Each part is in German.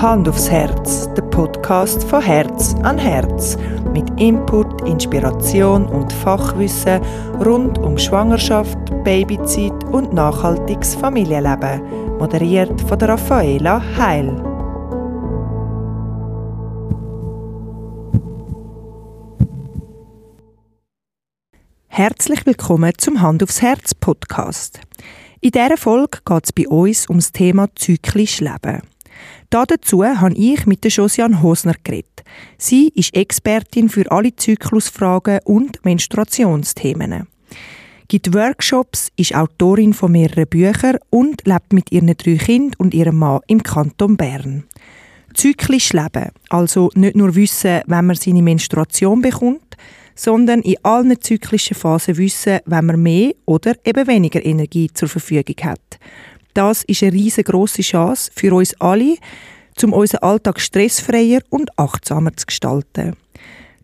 Hand aufs Herz, der Podcast von Herz an Herz. Mit Input, Inspiration und Fachwissen rund um Schwangerschaft, Babyzeit und nachhaltiges Familienleben. Moderiert von der Raffaela Heil. Herzlich willkommen zum Hand aufs Herz Podcast. In dieser Folge geht es bei uns ums Thema zyklisch Leben. Dazu habe ich mit der Josiane Hosner geredet. Sie ist Expertin für alle Zyklusfragen und Menstruationsthemen. Gibt Workshops, ist Autorin von mehreren Büchern und lebt mit ihren drei Kindern und ihrem Mann im Kanton Bern. Zyklisch leben, also nicht nur wissen, wenn man seine Menstruation bekommt, sondern in allen zyklischen Phasen wissen, wenn man mehr oder eben weniger Energie zur Verfügung hat. Das ist eine riesengroße Chance für uns alle, um unseren Alltag stressfreier und achtsamer zu gestalten.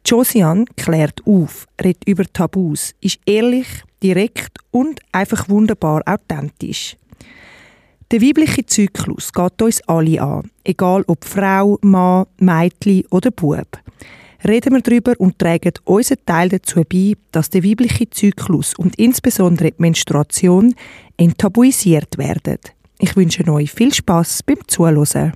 Josiane klärt auf, redet über Tabus, ist ehrlich, direkt und einfach wunderbar authentisch. Der weibliche Zyklus geht uns alle an, egal ob Frau, Mann, Mädchen oder Bub. Reden wir darüber und tragen unseren Teil dazu bei, dass der weibliche Zyklus und insbesondere die Menstruation enttabuisiert werden. Ich wünsche euch viel Spaß beim Zuhören.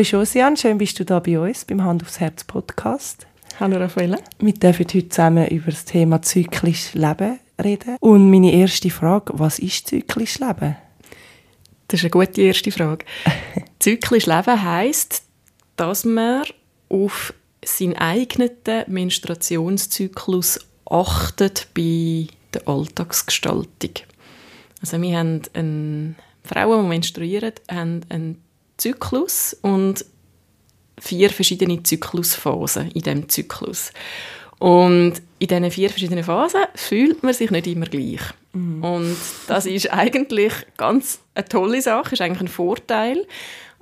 Hoi Josiane, schön bist du da bei uns beim Hand aufs Herz Podcast. Hallo Raffaella. Wir dürfen heute zusammen über das Thema zyklisch Leben reden. Und meine erste Frage, was ist zyklisch Leben? Das ist eine gute erste Frage. zyklisch Leben heisst, dass man auf seinen eigenen Menstruationszyklus achtet bei der Alltagsgestaltung. Also wir haben eine Frauen, die menstruieren, haben einen Zyklus und vier verschiedene Zyklusphasen in dem Zyklus. Und in diesen vier verschiedenen Phasen fühlt man sich nicht immer gleich. Mhm. Und das ist eigentlich ganz eine tolle Sache, ist eigentlich ein Vorteil.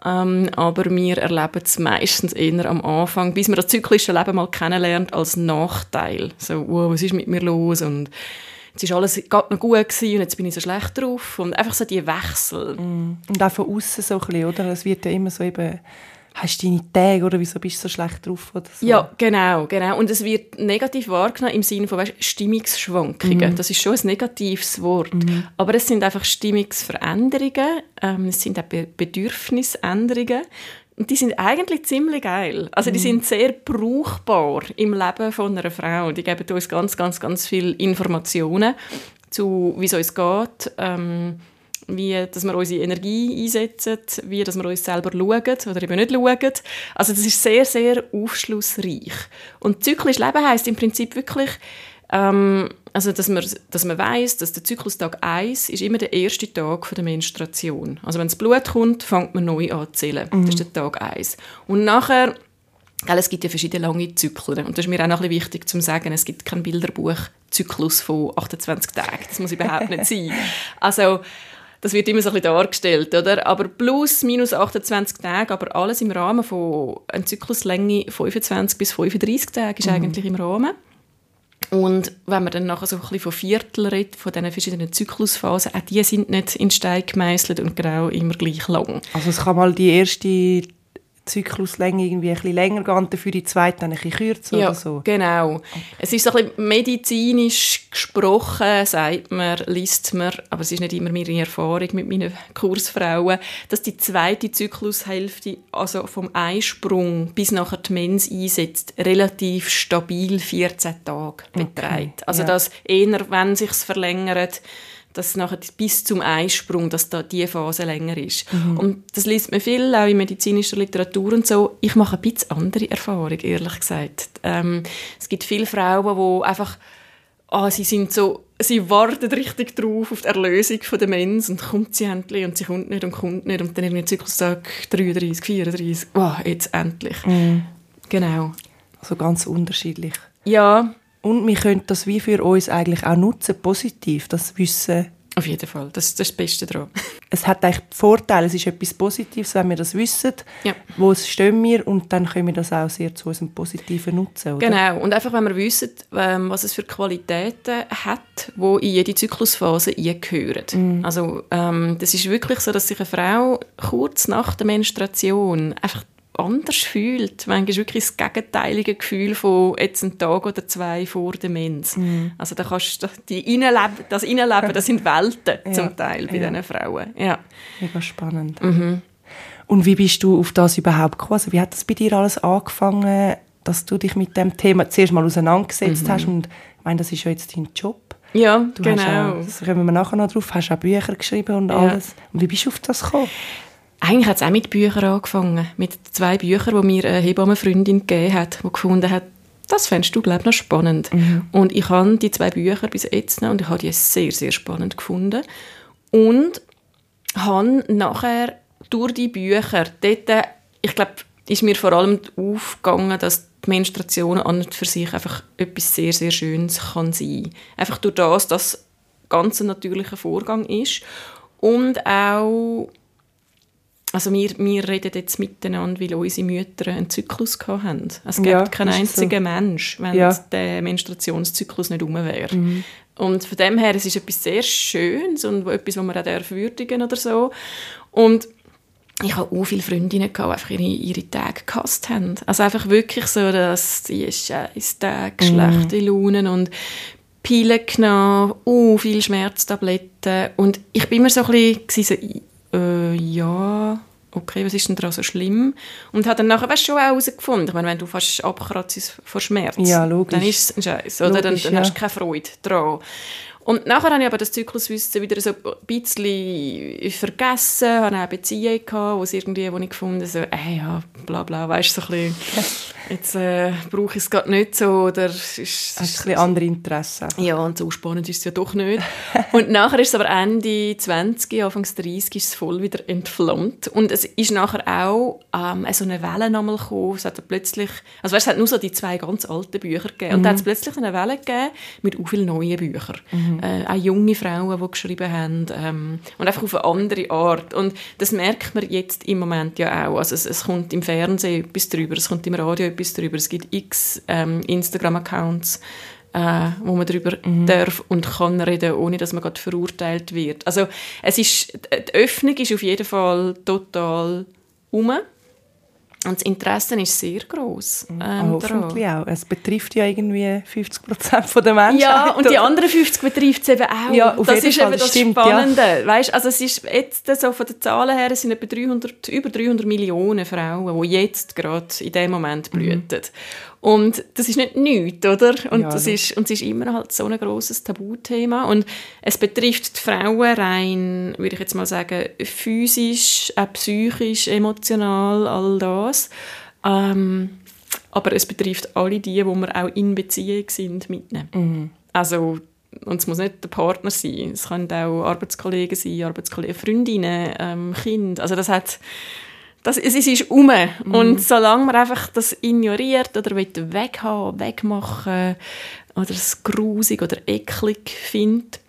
Ähm, aber wir erleben es meistens eher am Anfang, bis man das zyklische Leben mal kennenlernt, als Nachteil. So, wow, was ist mit mir los? Und jetzt ist alles gerade noch gut gewesen und jetzt bin ich so schlecht drauf. Und einfach so die Wechsel. Mm. Und auch von außen so ein bisschen, oder? Es wird ja immer so eben hast du deine Tage oder wieso bist du so schlecht drauf oder so? Ja, genau, genau. Und es wird negativ wahrgenommen im Sinne von weißt, Stimmungsschwankungen. Mhm. Das ist schon ein negatives Wort. Mhm. Aber es sind einfach Stimmungsveränderungen, ähm, es sind auch Be Bedürfnisänderungen. Und die sind eigentlich ziemlich geil. Also die mhm. sind sehr brauchbar im Leben von einer Frau. Die geben uns ganz, ganz, ganz viele Informationen zu, wie es uns geht, ähm, wie dass wir unsere Energie einsetzen, wie dass wir uns selber schauen oder eben nicht schauen. Also das ist sehr, sehr aufschlussreich. Und zyklisch Leben heißt im Prinzip wirklich, ähm, also dass man, dass man weiss, dass der Zyklustag 1 ist immer der erste Tag der Menstruation. Also wenn das Blut kommt, fängt man neu an zu zählen. Mhm. Das ist der Tag 1. Und nachher Gell, es gibt ja verschiedene lange Zyklen. Und das ist mir auch noch ein bisschen wichtig zu sagen, es gibt keinen Bilderbuch-Zyklus von 28 Tagen. Das muss überhaupt nicht sein. Also, das wird immer so ein bisschen dargestellt, oder? Aber plus, minus 28 Tage, aber alles im Rahmen von einer Zykluslänge 25 bis 35 Tage ist mhm. eigentlich im Rahmen. Und wenn man dann nachher so ein bisschen von Viertel redet, von diesen verschiedenen Zyklusphasen, auch die sind nicht in Stein gemeißelt und genau immer gleich lang. Also es kann mal die erste Zykluslänge irgendwie ein bisschen länger gehen und dafür die zweite dann ein bisschen kürzer ja, oder so? genau. Okay. Es ist so ein bisschen medizinisch gesprochen, sagt man, liest man, aber es ist nicht immer meine Erfahrung mit meinen Kursfrauen, dass die zweite Zyklushälfte, also vom Einsprung bis nachher die Mens einsetzt, relativ stabil 14 Tage beträgt. Okay. Also ja. dass eher, wenn sich verlängert, dass nachher bis zum Einsprung, dass da die Phase länger ist. Mhm. Und das liest man viel, auch in medizinischer Literatur und so. Ich mache ein bisschen andere Erfahrung, ehrlich gesagt. Ähm, es gibt viele Frauen, die einfach, ah, sie sind so, sie warten richtig drauf auf die Erlösung von der Mens und kommt sie endlich und sie kommt nicht und kommt nicht und dann irgendwie Zyklustag 33, 34, wow, jetzt endlich. Mhm. Genau. Also ganz unterschiedlich. Ja. Und wir können das wie für uns eigentlich auch nutzen, positiv, das Wissen auf jeden Fall, das ist das Beste daran. Es hat eigentlich Vorteile, es ist etwas Positives, wenn wir das wissen, ja. wo es stehen wir und dann können wir das auch sehr zu unserem Positiven nutzen. Oder? Genau, und einfach wenn wir wissen, ähm, was es für Qualitäten hat, wo in jede Zyklusphase eingehören. Mm. Also ähm, das ist wirklich so, dass sich eine Frau kurz nach der Menstruation einfach anders fühlt. Manchmal ist wirklich das gegenteilige Gefühl von jetzt einen Tag oder zwei vor der Mens. Mhm. Also da kannst du die Innenleben, das Innenleben, das sind Welten ja. zum Teil bei ja. diesen Frauen. Ja. Mega spannend. Mhm. Und wie bist du auf das überhaupt gekommen? Also wie hat das bei dir alles angefangen, dass du dich mit dem Thema zuerst mal auseinandergesetzt mhm. hast? Und ich meine, das ist ja jetzt dein Job. Ja, du genau. Auch, das kommen wir nachher noch drauf. Hast auch Bücher geschrieben und alles. Und wie bist du auf das gekommen? Eigentlich hat es auch mit Büchern angefangen. Mit zwei Büchern, die mir eine Hebammenfreundin gegeben hat, die gefunden hat, das fändest du, glaube ich, noch spannend. Mhm. Und ich habe die zwei Bücher bis jetzt noch und ich habe die sehr, sehr spannend gefunden. Und habe nachher durch die Bücher, dort, ich glaube, ist mir vor allem aufgegangen, dass die Menstruation an und für sich einfach etwas sehr, sehr Schönes kann sein. Einfach durch das, dass es ganz ein natürlicher Vorgang ist. Und auch also wir, wir reden jetzt miteinander, weil unsere Mütter einen Zyklus hatten. Es gibt ja, keinen einzigen so. Mensch, wenn ja. der Menstruationszyklus nicht um wäre. Mhm. Und von dem her, es ist etwas sehr Schönes und etwas, was man auch würdigen oder so. Und ich habe auch viele Freundinnen, die einfach ihre, ihre Tage gehasst haben. Also einfach wirklich so, dass die Scheiß-Tage, schlechte mhm. Launen und Pillen genommen, uh, viele Schmerztabletten. Und ich bin immer so ein bisschen so, äh, ja, okay, was ist denn daran so schlimm? Und hat dann nachher weißt, schon auch herausgefunden, ich meine, wenn du fast abkratzt vor Schmerz, ja, logisch. dann ist es ein Scheiß, oder? Logisch, dann, dann ja. hast du keine Freude daran. Und nachher habe ich aber das Zykluswissen wieder so ein bisschen vergessen, Ich hatte auch Beziehungen gehabt, wo es irgendwie, wo ich gefunden so, ey, ja, bla bla, weißt du, so ein bisschen, jetzt äh, brauche ich es gerade nicht so, oder ist, ist, Hast ein bisschen andere Interessen. Ja, und so spannend ist es ja doch nicht. und nachher ist es aber Ende 20, Anfang 30 ist es voll wieder entflammt. Und es ist nachher auch ähm, so eine Welle nochmal gekommen, es hat plötzlich, also weißt, es hat nur so die zwei ganz alten Bücher gegeben, mhm. und dann hat es plötzlich eine Welle gegeben mit auch vielen neuen Büchern. Mhm äh, auch junge Frauen, die geschrieben haben ähm, und einfach auf eine andere Art. Und das merkt man jetzt im Moment ja auch. Also es, es kommt im Fernsehen etwas drüber, es kommt im Radio etwas drüber, es gibt x ähm, Instagram-Accounts, äh, wo man darüber mhm. darf und kann reden, ohne dass man gerade verurteilt wird. Also es ist, die Öffnung ist auf jeden Fall total um. Und das Interesse ist sehr groß. Mhm. Ähm, Hoffentlich auch. Es betrifft ja irgendwie 50 Prozent der Menschen. Ja, und die anderen 50 betrifft es eben auch. Ja, auf das jeden ist Fall, eben das, stimmt, Spannende. Ja. Weißt, also es ist jetzt so von den Zahlen her, es sind etwa 300, über 300 Millionen Frauen, die jetzt gerade in dem Moment blüten. Mhm. Und das ist nicht nichts, oder? Und, ja, das ist, und es ist immer halt so ein grosses Tabuthema. Und es betrifft die Frauen rein, würde ich jetzt mal sagen, physisch, auch psychisch, emotional, all das. Ähm, aber es betrifft alle die, wo wir auch in Beziehung sind mit ihnen. Mhm. Also, und es muss nicht der Partner sein, es können auch Arbeitskollegen sein, Arbeitskollegen, Freundinnen, ähm, Kinder. Also das hat das, es ist um. Mhm. Und solange man einfach das ignoriert oder weghaben, wegmachen oder es grusig oder eklig findet,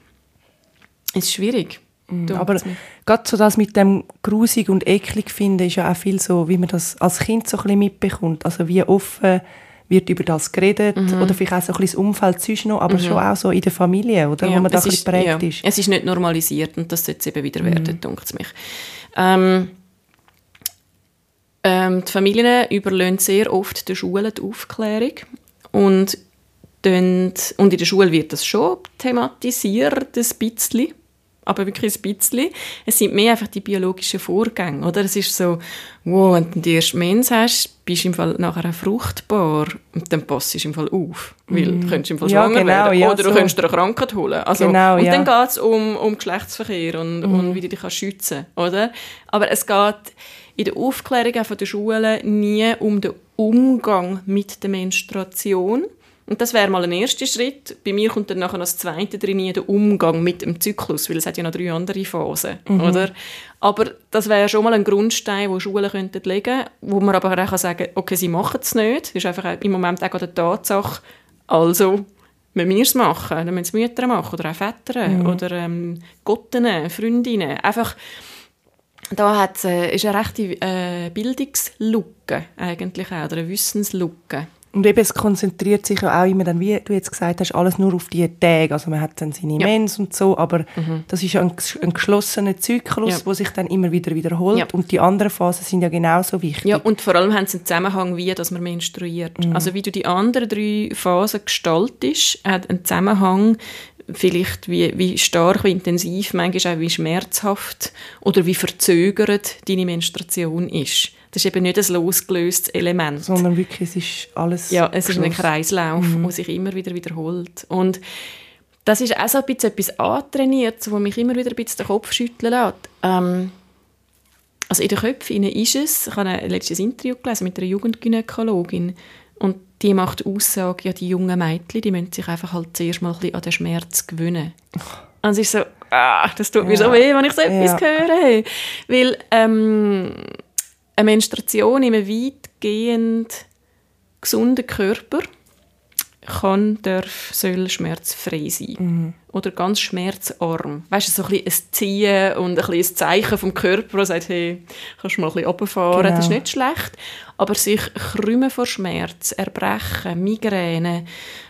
ist es schwierig. Mhm. Aber gerade so das mit dem grusig und eklig finden ist ja auch viel so, wie man das als Kind so ein bisschen mitbekommt. Also wie offen wird über das geredet mhm. oder vielleicht auch so ein bisschen das Umfeld zwischen aber mhm. schon auch so in der Familie, oder, ja, wo man da ein bisschen prägt ja. ist. Es ist nicht normalisiert und das sollte es eben wieder werden, mhm. denkt es mich. Ähm, ähm, die Familien überlassen sehr oft der Schule die Aufklärung und, und in der Schule wird das schon thematisiert, ein bisschen, aber wirklich ein bisschen. Es sind mehr einfach die biologischen Vorgänge, oder? Es ist so, wow, wenn du die erste Mens hast, bist du im Fall nachher auch fruchtbar und dann passt du im Fall auf, weil mm. du könntest im Fall ja, schwanger genau, werden ja, oder du so. könntest dir eine Krankheit holen. Also, genau, und ja. dann geht es um, um Geschlechtsverkehr und, mm. und wie du dich schützen kannst, oder? Aber es geht in der Aufklärung von der Schule nie um den Umgang mit der Menstruation. Und das wäre mal ein erster Schritt. Bei mir kommt dann nachher als zweite drin der Umgang mit dem Zyklus, weil es hat ja noch drei andere Phasen, mhm. oder? Aber das wäre schon mal ein Grundstein, wo Schulen könnten legen, wo man aber auch sagen, okay, sie machen es nicht. Das ist einfach im Moment auch eine Tatsache, Also müssen wir es machen, dann müssen es Mütter machen oder auch Väter mhm. oder ähm, Gotten, Freundinnen. Einfach, da hat, äh, ist eine rechte äh, Bildungslücke eigentlich auch, oder eine Wissenslücke. Und eben, es konzentriert sich ja auch immer dann, wie du jetzt gesagt hast, alles nur auf die Tage. Also man hat dann seine ja. Mens und so, aber mhm. das ist ja ein, ein geschlossener Zyklus, ja. wo sich dann immer wieder wiederholt. Ja. Und die anderen Phasen sind ja genauso wichtig. Ja, und vor allem haben sie einen Zusammenhang, wie dass man menstruiert. Mhm. Also wie du die anderen drei Phasen gestaltest, hat einen Zusammenhang, vielleicht wie, wie stark, wie intensiv, manchmal auch wie schmerzhaft oder wie verzögert deine Menstruation ist. Das ist eben nicht ein losgelöstes Element. Sondern wirklich, es ist alles Ja, es ist ein Kreislauf, mhm. der sich immer wieder wiederholt. Und das ist auch so ein bisschen etwas antrainiert, wo mich immer wieder ein bisschen den Kopf schütteln lässt. Ähm, also in den Köpfen ist es, ich habe ein letztes Interview gelesen mit einer Jugendgynäkologin und die macht Aussage, ja, die jungen Mädchen, die müssen sich einfach halt zuerst mal ein bisschen an den Schmerz gewöhnen. Und es ist so, ah, das tut mir so weh, wenn ich so ja. etwas höre. Weil ähm, eine Menstruation in einem weitgehend gesunden Körper kann, darf, soll schmerzfrei sein. Mhm. Oder ganz schmerzarm. Weißt du, so ein, ein Ziehen und ein, ein Zeichen vom Körper, das sagt, hey, kannst du mal ein bisschen runterfahren, genau. das ist nicht schlecht. Aber sich krümmen vor Schmerz, Erbrechen, Migräne,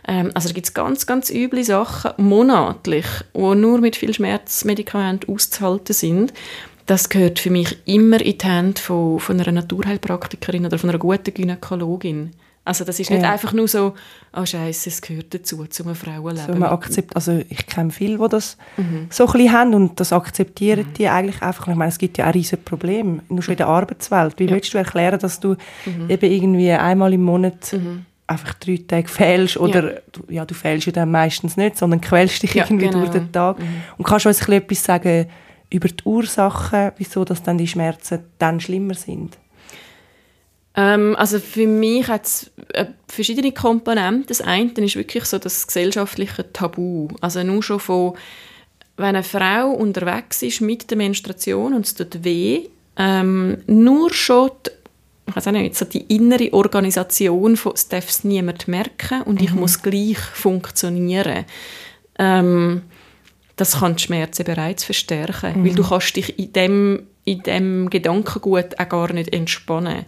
ähm, also da gibt es ganz, ganz üble Sachen, monatlich, die nur mit viel Schmerzmedikamenten auszuhalten sind das gehört für mich immer in die Hände von, von einer Naturheilpraktikerin oder von einer guten Gynäkologin. Also das ist nicht ja. einfach nur so, oh Scheiße, es gehört dazu, zu einem Frauenleben. So, akzept, also ich kenne viele, die das mhm. so ein bisschen haben und das akzeptieren mhm. die eigentlich einfach. Ich meine, es gibt ja auch riesige Probleme, nur schon in der Arbeitswelt. Wie ja. willst du erklären, dass du mhm. eben irgendwie einmal im Monat mhm. einfach drei Tage fehlst oder ja. Du, ja, du fehlst ja dann meistens nicht, sondern quälst dich irgendwie genau. durch den Tag. Mhm. Und kannst du uns ein etwas sagen, über die Ursachen, wieso dass dann die Schmerzen dann schlimmer sind? Ähm, also für mich hat es äh, verschiedene Komponenten. Das eine ist wirklich so das gesellschaftliche Tabu. Also nur schon von, wenn eine Frau unterwegs ist mit der Menstruation und es tut weh, ähm, nur schon die, ich weiß nicht, so die innere Organisation von «es darf es niemand merken und mhm. ich muss gleich funktionieren». Ähm, das kann die Schmerzen bereits verstärken, mhm. weil du kannst dich in dem, in dem Gedankengut auch gar nicht entspannen.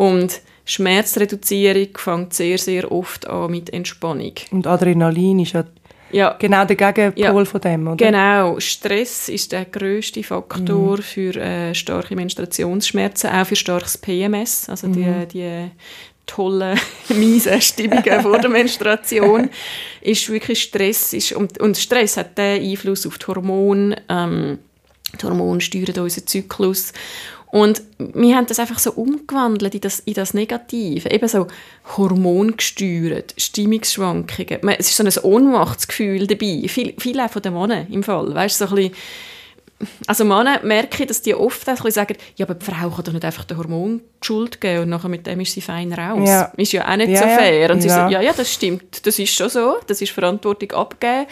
Und Schmerzreduzierung fängt sehr, sehr oft an mit Entspannung. Und Adrenalin ist ja, ja. genau der Gegenpol ja. von dem, oder? Genau. Stress ist der grösste Faktor mhm. für äh, starke Menstruationsschmerzen, auch für starkes PMS, also mhm. die, die tolle, miese Stimmungen vor der Menstruation, ist wirklich Stress. Ist, und, und Stress hat den Einfluss auf die Hormone. Ähm, die Hormone steuern unseren Zyklus. Und wir haben das einfach so umgewandelt in das, in das Negative. Eben so hormongesteuert, Stimmungsschwankungen. Es ist so ein Ohnmachtsgefühl dabei. Viel, viel auch von den Männern im Fall. Weißt, so ein bisschen, also Männer merke ich, dass die oft auch sagen, ja, aber die Frau kann doch nicht einfach den Hormon Schuld geben und nachher mit dem ist sie fein raus. Ja. Ist ja auch nicht ja, so fair. Und ja. sie sagen, ja, ja, das stimmt, das ist schon so, das ist Verantwortung abgeben,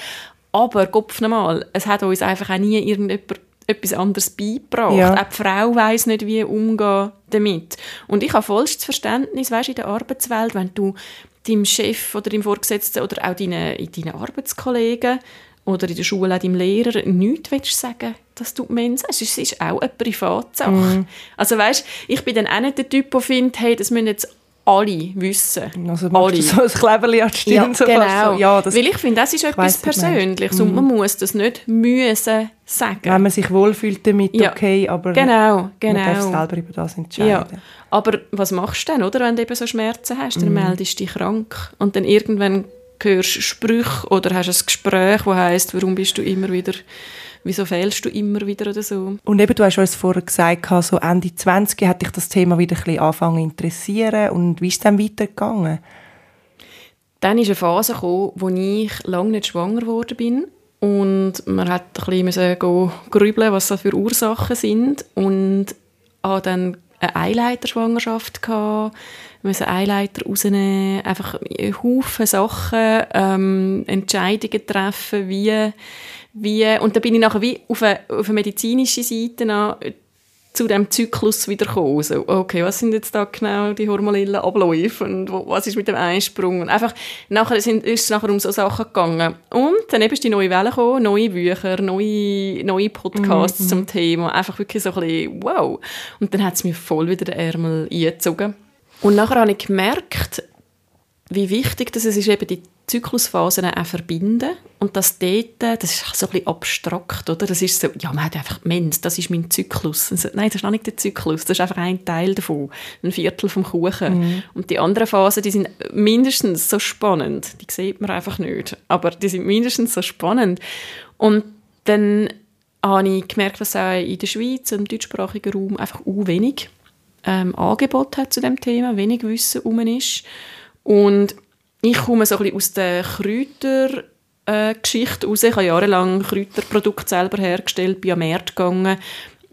aber Kopf nochmal, es hat uns einfach auch nie irgendjemand etwas anderes beigebracht. Ja. Auch die Frau weiß nicht, wie umgehen damit. Und ich habe vollstes Verständnis, weißt, in der Arbeitswelt, wenn du deinem Chef oder deinem Vorgesetzten oder auch deinen, deinen Arbeitskollegen oder in der Schule auch deinem Lehrer nichts willst sagen dass du Mensch sagst. Es ist auch eine Privatsache. Mm. Also weißt, ich bin dann auch nicht der Typ, der findet, hey, das müssen jetzt alle wissen. Also alle. so ein Kleberli an die Stirn. Ja, so genau. So. Ja, das, Weil ich finde, das ist etwas Persönliches und man mm. muss das nicht müssen sagen. Wenn man sich wohlfühlt damit, ja. okay, aber genau, genau. man darf genau. selber über das entscheiden. Ja. Aber was machst du denn, oder, wenn du eben so Schmerzen hast? Dann mm. meldest du dich krank und dann irgendwann hörst du Sprüche oder hast ein Gespräch, das heisst, warum bist du immer wieder, wieso fehlst du immer wieder oder so. Und eben, du hast uns vorher gesagt, so Ende 20 hat dich das Thema wieder ein bisschen angefangen zu interessieren und wie ist es dann weitergegangen? Dann ist eine Phase gekommen, wo ich lange nicht schwanger geworden bin und man hat ein bisschen grübeln, was das für Ursachen sind und habe dann eine Eileiterschwangerschaft gehabt, müssen Eileiter rausnehmen, einfach Haufen Sachen, ähm, Entscheidungen treffen, wie, wie, und da bin ich nachher wie auf eine, auf eine medizinische Seite an, zu dem Zyklus wieder gekommen. So, okay, was sind jetzt da genau die hormonellen Abläufe und was ist mit dem Einsprung? Und einfach, nachher sind, ist es nachher um so Sachen gegangen. Und dann eben ist die neue Welle gekommen, neue Bücher, neue, neue Podcasts mhm. zum Thema. Einfach wirklich so ein bisschen, wow. Und dann hat es mir voll wieder den Ärmel eingezogen. Und nachher habe ich gemerkt, wie wichtig das ist, eben die Zyklusphasen auch verbinden und das dort, das ist so ein bisschen abstrakt, oder? Das ist so, ja, man hat einfach Mensch, das ist mein Zyklus. So, nein, das ist noch nicht der Zyklus, das ist einfach ein Teil davon, ein Viertel vom Kuchen. Mhm. Und die anderen Phasen, die sind mindestens so spannend, die sieht man einfach nicht, aber die sind mindestens so spannend. Und dann habe ich gemerkt, dass auch in der Schweiz, im deutschsprachigen Raum, einfach auch wenig ähm, Angebot hat zu dem Thema, wenig Wissen um ist. Und ich komme so ein bisschen aus der Kräuter äh, Geschichte raus. Ich habe jahrelang Kräuterprodukte selber hergestellt, bin am Markt gegangen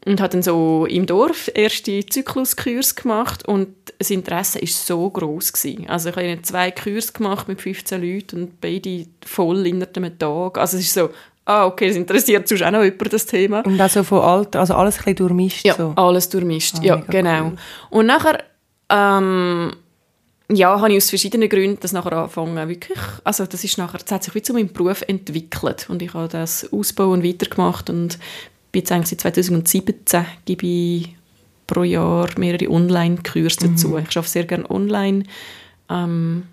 und habe dann so im Dorf erste Zykluskurs gemacht und das Interesse war so groß gewesen. Also ich habe zwei Kurs gemacht mit 15 Leuten und beide voll innerhalb einem Tag. Also es ist so, ah okay, das interessiert sonst auch noch jemand, das Thema. Und also von Alter, also alles ein bisschen durchmischt? Ja, so. alles durchmischt, ah, ja genau. Cool. Und nachher ähm, ja, habe ich aus verschiedenen Gründen das nachher angefangen, wirklich, also das ist nachher, das hat sich wie zu meinem Beruf entwickelt und ich habe das ausbauen und weitergemacht und bin jetzt eigentlich seit 2017 gebe ich pro Jahr mehrere Online-Kurse dazu. Mhm. Ich arbeite sehr gerne online ähm,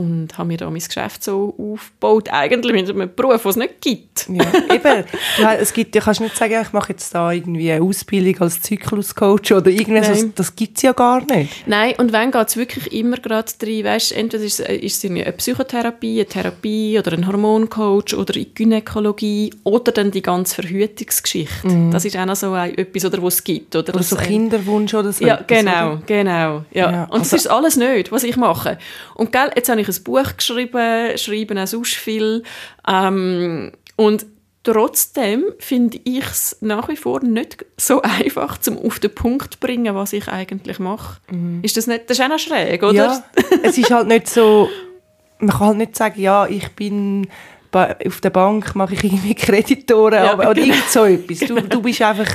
und habe mir da mein Geschäft so aufgebaut, eigentlich mit einem Beruf, den es nicht gibt. Ja, eben. Du, es gibt, du kannst nicht sagen, ich mache jetzt da irgendwie eine Ausbildung als Zykluscoach oder irgendwas, das, das gibt es ja gar nicht. Nein, und wenn geht es wirklich immer gerade drin, weißt, entweder ist, ist es eine Psychotherapie, eine Therapie oder ein Hormoncoach oder eine Gynäkologie oder dann die ganze Verhütungsgeschichte. Mhm. Das ist auch noch so etwas, oder, was es gibt. Oder, oder so Kinderwunsch oder so. Ja, genau, oder? genau. Ja. ja. Und also, das ist alles nicht, was ich mache. Und gell, jetzt habe ich ein Buch geschrieben, schreiben auch sonst viel. Ähm, und trotzdem finde ich es nach wie vor nicht so einfach, zum auf den Punkt zu bringen, was ich eigentlich mache. Mhm. Ist das nicht, das ist auch noch schräg, oder? Ja, es ist halt nicht so, man kann halt nicht sagen, ja, ich bin auf der Bank mache ich irgendwie Kreditoren ja, aber, oder genau. irgend so etwas. Du, du bist einfach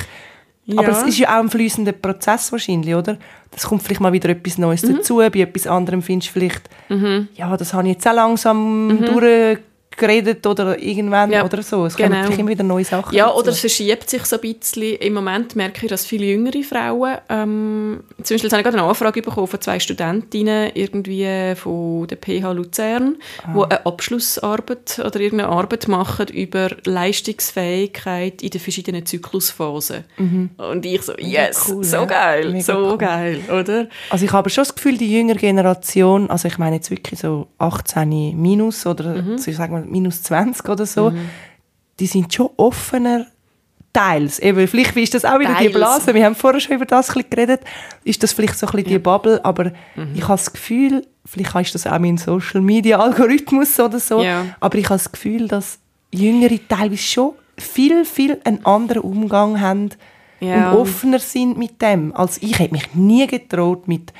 ja. Aber es ist ja auch ein fließender Prozess wahrscheinlich, oder? Das kommt vielleicht mal wieder etwas Neues mhm. dazu, bei etwas anderem findest du vielleicht, mhm. ja, das habe ich jetzt auch langsam mhm. durch geredet oder irgendwann ja, oder so. Es genau. kommen immer wieder neue Sachen Ja, dazu. oder es verschiebt sich so ein bisschen. Im Moment merke ich, dass viele jüngere Frauen, ähm, zum Beispiel habe ich gerade eine Anfrage bekommen von zwei Studentinnen irgendwie von der PH Luzern, ah. die eine Abschlussarbeit oder irgendeine Arbeit machen über Leistungsfähigkeit in den verschiedenen Zyklusphasen. Mhm. Und ich so, yes, cool, so ja. geil, Mega so cool. geil, oder? Also ich habe schon das Gefühl, die jüngere Generation, also ich meine jetzt wirklich so 18 minus oder mhm. so, sagen wir minus 20 oder so, mhm. die sind schon offener teils. Eben, vielleicht ist das auch wieder teils. die Blase. Wir haben vorher schon über das geredet. Ist das vielleicht so ein bisschen ja. die Bubble, aber mhm. ich habe das Gefühl, vielleicht ist das auch mein Social Media Algorithmus oder so, ja. aber ich habe das Gefühl, dass Jüngere teilweise schon viel, viel einen anderen Umgang haben ja. und offener sind mit dem. Als ich hätte mich nie getraut, mit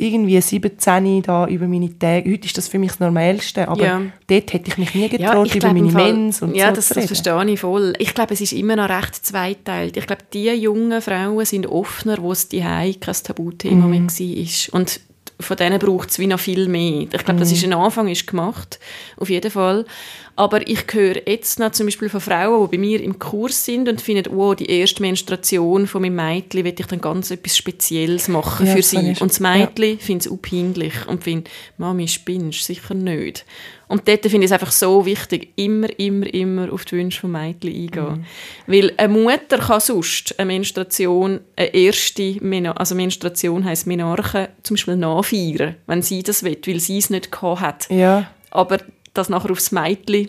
irgendwie 17 da über meine Tage. Heute ist das für mich das Normalste, aber ja. dort hätte ich mich nie getraut, ja, über meine Fall, Mens und ja, so das, das verstehe ich voll. Ich glaube, es ist immer noch recht zweiteilt. Ich glaube, die jungen Frauen sind offener, wo es die kein Tabuthema mhm. mehr war. Und von denen braucht es wie noch viel mehr. Ich glaube, das ist ein Anfang ist gemacht, auf jeden Fall. Aber ich höre jetzt noch zum Beispiel von Frauen, die bei mir im Kurs sind und finden, oh, die erste Menstruation von meinem Mädchen will ich dann ganz etwas Spezielles machen ja, für sie. Und das Mädchen ja. findet es auch peinlich und findet, Mami, spinnst sicher nicht. Und dort finde ich es einfach so wichtig, immer, immer, immer auf die Wünsche von Mädchen eingehen. Mhm. Weil eine Mutter kann sonst eine Menstruation, eine erste Mena also Menstruation heisst Menarche, zum Beispiel nachfeiern, wenn sie das will, weil sie es nicht gehabt hat. Ja. Aber das nachher aufs Mädchen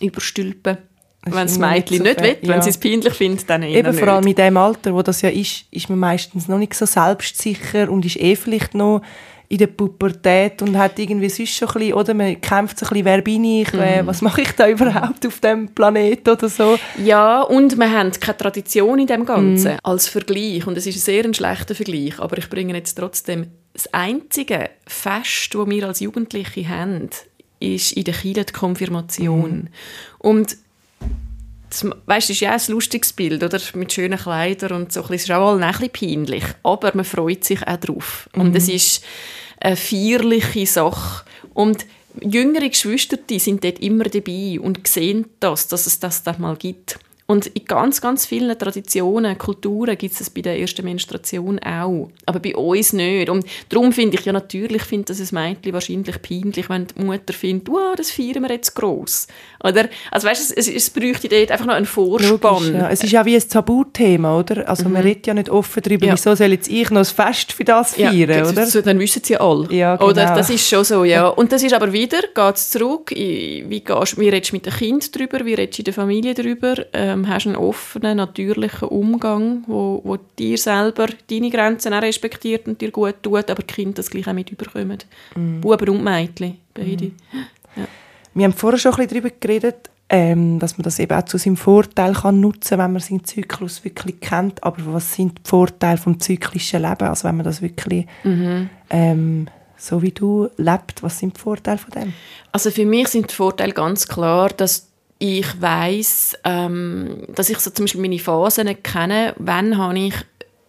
überstülpen, wenn das Mädchen nicht, so will, ja. wenn sie es peinlich findet, dann Eben nicht. vor allem in dem Alter, wo das ja ist, ist man meistens noch nicht so selbstsicher und ist eh vielleicht noch in der Pubertät und hat irgendwie sonst schon ein bisschen, oder man kämpft so ein bisschen, wer bin ich, mhm. was mache ich da überhaupt auf dem Planet oder so. Ja, und wir haben keine Tradition in dem Ganzen mhm. als Vergleich und es ist ein sehr ein schlechter Vergleich, aber ich bringe jetzt trotzdem das einzige Fest, das wir als Jugendliche haben, ist in der Kirche die Konfirmation. Mhm. Und das, weißt, das ist ja ein lustiges Bild, oder? Mit schönen Kleidern und so. Es ist auch ein bisschen peinlich, aber man freut sich auch drauf. Mhm. Und es ist eine feierliche Sache. Und jüngere Geschwister die sind dort immer dabei und sehen das, dass es das da mal gibt. Und in ganz, ganz vielen Traditionen, Kulturen gibt es das bei der ersten Menstruation auch. Aber bei uns nicht. Und darum finde ich ja natürlich, finde das ein Mädchen wahrscheinlich peinlich, wenn die Mutter findet, wow, das feiern wir jetzt gross. Oder? Also weißt, es, es, es bräuchte dort einfach noch einen Vorspann. Logisch, ja. Es ist ja wie ein Tabuthema, oder? Also mhm. man redet ja nicht offen darüber, ja. wieso soll jetzt ich noch ein Fest für das feiern, ja, oder? So, dann wissen sie alle. Ja, genau. Oder? Das ist schon so, ja. Und das ist aber wieder, geht es zurück, wie, gehst, wie redest du mit dem Kind darüber, wie redest du in der Familie darüber, ähm, ähm, hast einen offenen, natürlichen Umgang, wo, wo dir selber deine Grenzen auch respektiert und dir gut tut, aber die Kinder das gleich auch mit überkommen. Mm. Buben und Mädchen, beide. Mm. Ja. Wir haben vorher schon ein bisschen darüber geredet, ähm, dass man das eben auch zu seinem Vorteil kann nutzen wenn man seinen Zyklus wirklich kennt. Aber was sind die Vorteile vom zyklischen Leben? Also wenn man das wirklich mhm. ähm, so wie du lebt, was sind die Vorteile von dem? Also für mich sind die Vorteile ganz klar, dass ich weiß, ähm, dass ich so zum Beispiel meine Phasen kenne, wann habe ich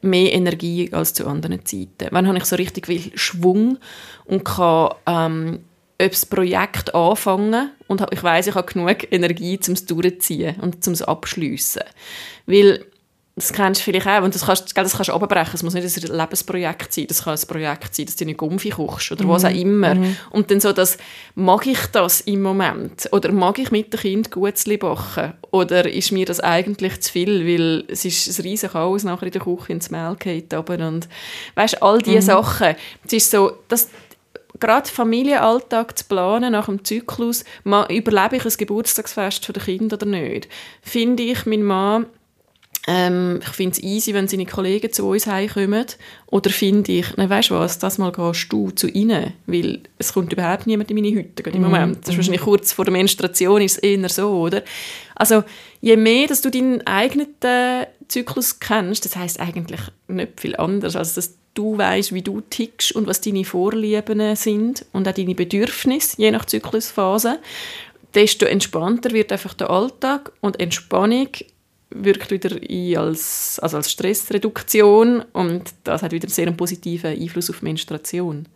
mehr Energie als zu anderen Zeiten. Wann habe ich so richtig viel Schwung und kann ähm, das Projekt anfangen und ich weiß, ich habe genug Energie, um es durchzuziehen und um es abschliessen. Weil das kennst du vielleicht auch, und das kannst, das kannst du abbrechen, es muss nicht ein Lebensprojekt sein, das kann ein Projekt sein, dass du nicht Gumpfi kochst oder mhm. was auch immer. Mhm. Und dann so das, mag ich das im Moment? Oder mag ich mit dem Kind Gutzli backen? Oder ist mir das eigentlich zu viel, weil es ist ein riesen Chaos nachher in der Küche ins Mehl geht und weißt, all diese mhm. Sachen, es ist so, das, gerade Familienalltag zu planen nach dem Zyklus, überlebe ich ein Geburtstagsfest der Kinder oder nicht, finde ich, mein Mann ähm, ich finde es easy, wenn seine Kollegen zu uns heimkommen. Oder finde ich, nein, weißt du was, das mal gehst du zu ihnen, weil es kommt überhaupt niemand in meine Hütte im mhm. Moment. Das ist wahrscheinlich kurz vor der Menstruation ist es eher so, oder? Also, je mehr, dass du deinen eigenen Zyklus kennst, das heißt eigentlich nicht viel anders, als dass du weißt, wie du tickst und was deine Vorlieben sind und auch deine Bedürfnisse, je nach Zyklusphase, desto entspannter wird einfach der Alltag und Entspannung wirkt wieder ein als, also als Stressreduktion und das hat wieder einen sehr positiven Einfluss auf Menstruation.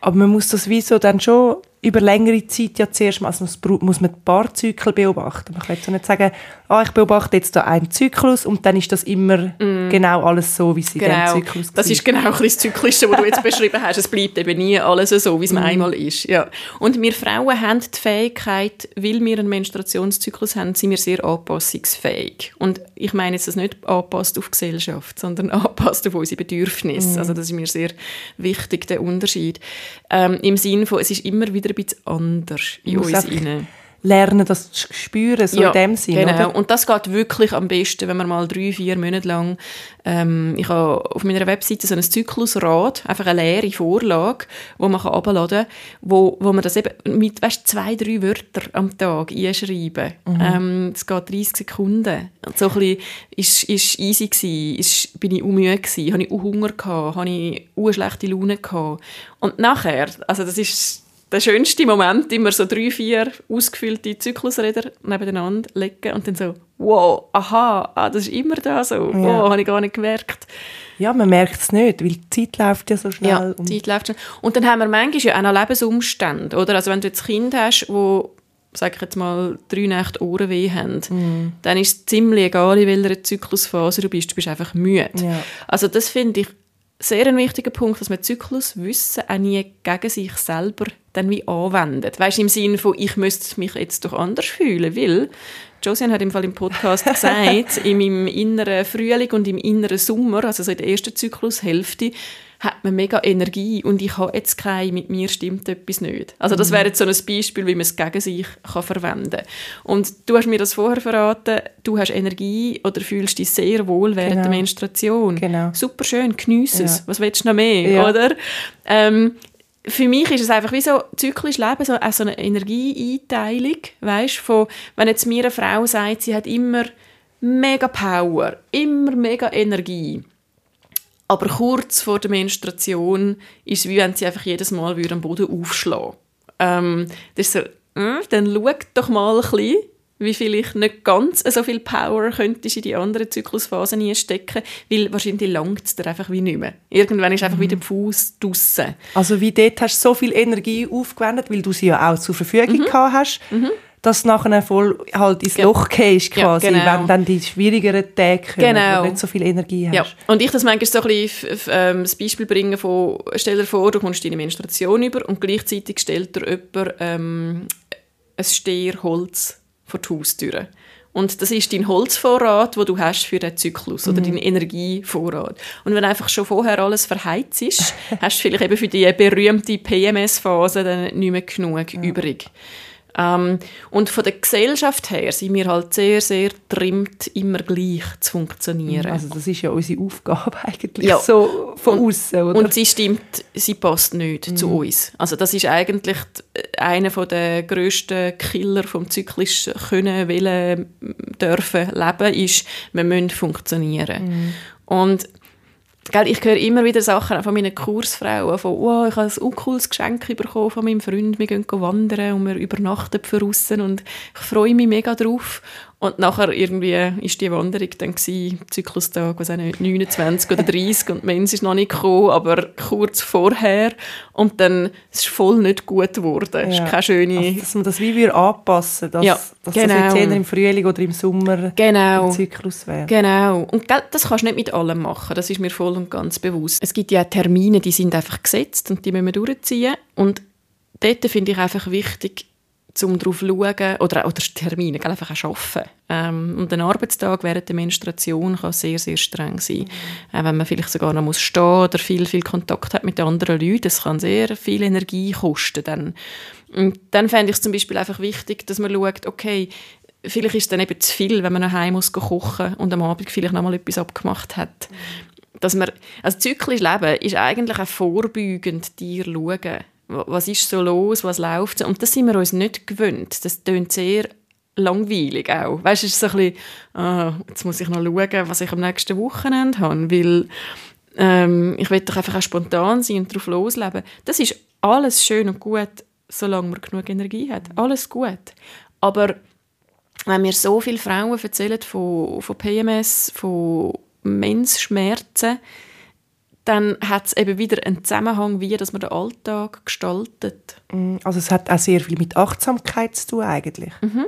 Aber man muss das wie so dann schon über längere Zeit ja zuerst mal, also muss man ein paar Zyklen beobachten. Man kann jetzt nicht sagen, ah, ich beobachte jetzt da einen Zyklus und dann ist das immer mm. genau alles so, wie es in genau. diesem Zyklus Das ist genau das Zyklische, was du jetzt beschrieben hast. Es bleibt eben nie alles so, wie es mm. einmal ist. Ja. Und wir Frauen haben die Fähigkeit, weil wir einen Menstruationszyklus haben, sind wir sehr anpassungsfähig. Und ich meine jetzt das nicht angepasst auf Gesellschaft, sondern angepasst auf unsere Bedürfnisse. Mm. Also das ist mir sehr wichtig, der Unterschied. Ähm, Im Sinne von, es ist immer wieder wieder ein bisschen anders in uns rein lernen, das zu spüren, so ja, in dem Sinne. Genau. Oder? Und das geht wirklich am besten, wenn man mal drei, vier Monate lang, ähm, ich habe auf meiner Webseite so ein Zyklusrad, einfach eine leere Vorlage, wo man herunterladen kann, wo, wo man das eben mit, weißt, zwei, drei Wörter am Tag einschreiben. Mhm. Ähm, es geht 30 Sekunden. So ein bisschen, ist, ist easy gewesen, ist, bin ich unmüde gewesen, habe ich Hunger gehabt, habe ich schlechte Laune gehabt. Und nachher, also das ist der schönste Moment, immer so drei, vier ausgefüllte Zyklusräder nebeneinander legen und dann so, wow, aha, ah, das ist immer da so, ja. wow, habe ich gar nicht gemerkt. Ja, man merkt es nicht, weil die Zeit läuft ja so schnell. Ja, die Zeit läuft schnell. Und dann haben wir manchmal ja auch noch Lebensumstände, oder? Also wenn du jetzt ein Kind hast, wo sag ich jetzt mal, drei Nächte Ohrenweh haben, mm. dann ist es ziemlich egal, in welcher Zyklusphase du bist, du bist einfach müde. Ja. Also das finde ich sehr ein wichtiger Punkt, dass man Zykluswissen auch nie gegen sich selber dann wie anwendet. Weißt du, im Sinne von, ich müsste mich jetzt doch anders fühlen, weil Josiane hat im Fall im Podcast gesagt, in meinem inneren Frühling und im inneren Sommer, also so in der ersten Zyklushälfte, hat man mega Energie und ich habe jetzt keine, mit mir stimmt etwas nicht. Also das wäre jetzt so ein Beispiel, wie man es gegen sich kann verwenden kann. Und du hast mir das vorher verraten, du hast Energie oder fühlst dich sehr wohl während genau. der Menstruation. Genau. Super schön, geniesse es. Ja. Was willst du noch mehr, ja. oder? Ähm, für mich ist es einfach wie so zyklisch Leben, so, so eine Energieeinteilung, weißt, von, wenn jetzt mir eine Frau sagt, sie hat immer mega Power, immer mega Energie, aber kurz vor der Menstruation ist es wie wenn sie einfach jedes Mal am Boden aufschlagen ähm, Das ist so, äh, dann schau doch mal ein bisschen, wie vielleicht nicht ganz so viel Power könntest in die anderen Zyklusphasen einstecken, weil wahrscheinlich langt es dir einfach wie nicht mehr. Irgendwann ist einfach mhm. wieder der Fuß draussen. Also wie dort hast du so viel Energie aufgewendet, weil du sie ja auch zur Verfügung mhm. gehabt hast, mhm. Dass du nachher voll halt ins Loch gehst quasi, ja, genau. wenn dann die schwierigeren Tage kommen, genau. wo du nicht so viel Energie hast. Ja. Und ich das manchmal so ein bisschen ähm, das Beispiel bringen von, stell dir vor, du kommst deine Menstruation über und gleichzeitig stellt dir jemand ähm, ein Steherholz vor die Haustür. Und das ist dein Holzvorrat, wo du hast für den Zyklus oder mhm. dein Energievorrat. Und wenn einfach schon vorher alles verheizt ist, hast du vielleicht eben für die berühmte PMS-Phase dann nicht mehr genug ja. übrig. Ähm, und von der Gesellschaft her sind wir halt sehr, sehr trimmt, immer gleich zu funktionieren. Also das ist ja unsere Aufgabe eigentlich, ja. so von außen, oder? Und sie stimmt, sie passt nicht mhm. zu uns. Also das ist eigentlich einer der grössten Killer vom zyklisch können, wollen, dürfen, leben, ist, wir müssen funktionieren. Mhm. Und Gell, ich höre immer wieder Sachen von meinen Kursfrauen, von oh, ich habe ein cooles Geschenk bekommen von meinem Freund, wir gehen wandern und wir übernachten draussen und ich freue mich mega drauf. Und nachher irgendwie ist die Wanderung dann gewesen, Zyklustag, was auch nicht, 29 oder 30 und die Mens ist noch nicht gekommen, aber kurz vorher. Und dann ist es voll nicht gut geworden. Ja. ist keine schöne... Also, dass man das wie wir anpassen, dass, ja, dass genau. das jetzt im Frühling oder im Sommer genau. im Zyklus wäre. Genau. Und das kannst du nicht mit allem machen, das ist mir voll und ganz bewusst. Es gibt ja Termine, die sind einfach gesetzt und die müssen wir durchziehen. Und dort finde ich einfach wichtig, um darauf zu schauen, oder, oder Termine, einfach auch arbeiten. Ähm, und ein Arbeitstag während der Menstruation kann sehr, sehr streng sein. Äh, wenn man vielleicht sogar noch muss stehen oder viel, viel Kontakt hat mit anderen Leuten, das kann sehr viel Energie kosten. Dann, und dann fände ich es zum Beispiel einfach wichtig, dass man schaut, okay, vielleicht ist es dann eben zu viel, wenn man nach Hause muss kochen und am Abend vielleicht noch mal etwas abgemacht hat. Dass man, also zyklisch leben ist eigentlich auch vorbeugend dir schauen was ist so los, was läuft. Und das sind wir uns nicht gewöhnt. Das tönt sehr langweilig auch. Weißt, es ist so ein bisschen, ah, jetzt muss ich noch schauen, was ich am nächsten Wochenende habe, weil ähm, ich will doch einfach auch spontan sein und darauf losleben. Das ist alles schön und gut, solange man genug Energie hat. Alles gut. Aber wenn mir so viele Frauen erzählen von, von PMS, von Mensschmerzen, dann hat es eben wieder einen Zusammenhang, wie dass man den Alltag gestaltet. Mm, also es hat auch sehr viel mit Achtsamkeit zu tun eigentlich. Mhm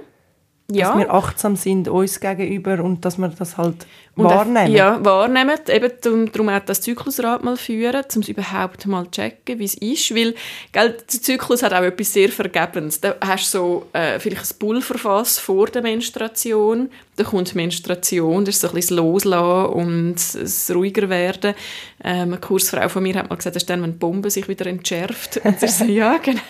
ja. dass wir achtsam sind uns gegenüber und dass wir das halt und wahrnehmen. Ja, wahrnehmen. Eben darum auch das Zyklusrad mal führen, um es überhaupt mal zu checken, wie es ist. Weil gell, der Zyklus hat auch etwas sehr Vergebendes. Da hast du so äh, vielleicht ein Pulverfass vor der Menstruation, dann kommt die Menstruation, das ist so ein bisschen das Loslassen und das ruhiger werden. Ähm, eine Kursfrau von mir hat mal gesagt, das ist dann, wenn die Bombe sich wieder entschärft. Und ich so, ja, genau.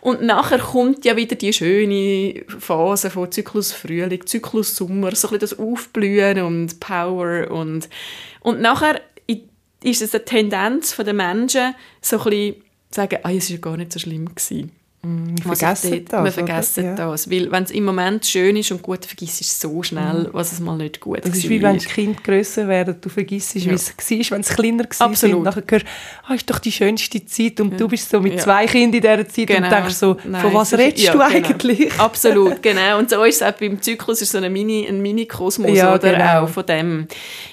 Und nachher kommt ja wieder die schöne Phase von Zyklus Frühling, Zyklus Sommer, so ein bisschen das Aufblühen und Power und, und nachher ist es eine Tendenz der Menschen, so ein bisschen zu sagen, ah, es war gar nicht so schlimm gewesen. Mm, wir vergessen das. Wir vergessen oder? das. Weil wenn es im Moment schön ist und gut, vergisst es so schnell, mm. was es mal nicht gut Das ist wie wenn die Kinder grösser werden. Du vergisst, ja. wie es war, wenn es kleiner war. Absolut. Nachher hörst du, ah, ist doch die schönste Zeit und ja. du bist so mit ja. zwei Kindern in dieser Zeit genau. und denkst so, Nein, von was redest ja, du genau. eigentlich? Absolut, genau. Und so ist es auch beim Zyklus ist so ein Mini, ein Mini-Kosmos ja, oder genau. auch von dem.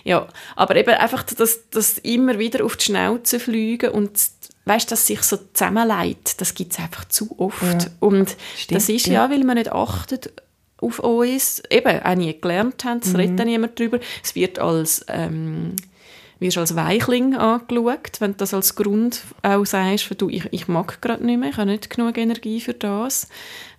Ja. Aber eben einfach das, das immer wieder auf die Schnauze fliegen und weißt, dass sich so zusammenleitet, das gibt es einfach zu oft. Ja, und stimmt, das ist ja, ja, weil man nicht achtet auf uns, eben auch nie gelernt haben, es mhm. redet niemand darüber. Es wird als, ähm, wirst als Weichling angeschaut, wenn du das als Grund auch sagst, du, ich, ich mag gerade nicht mehr, ich habe nicht genug Energie für das.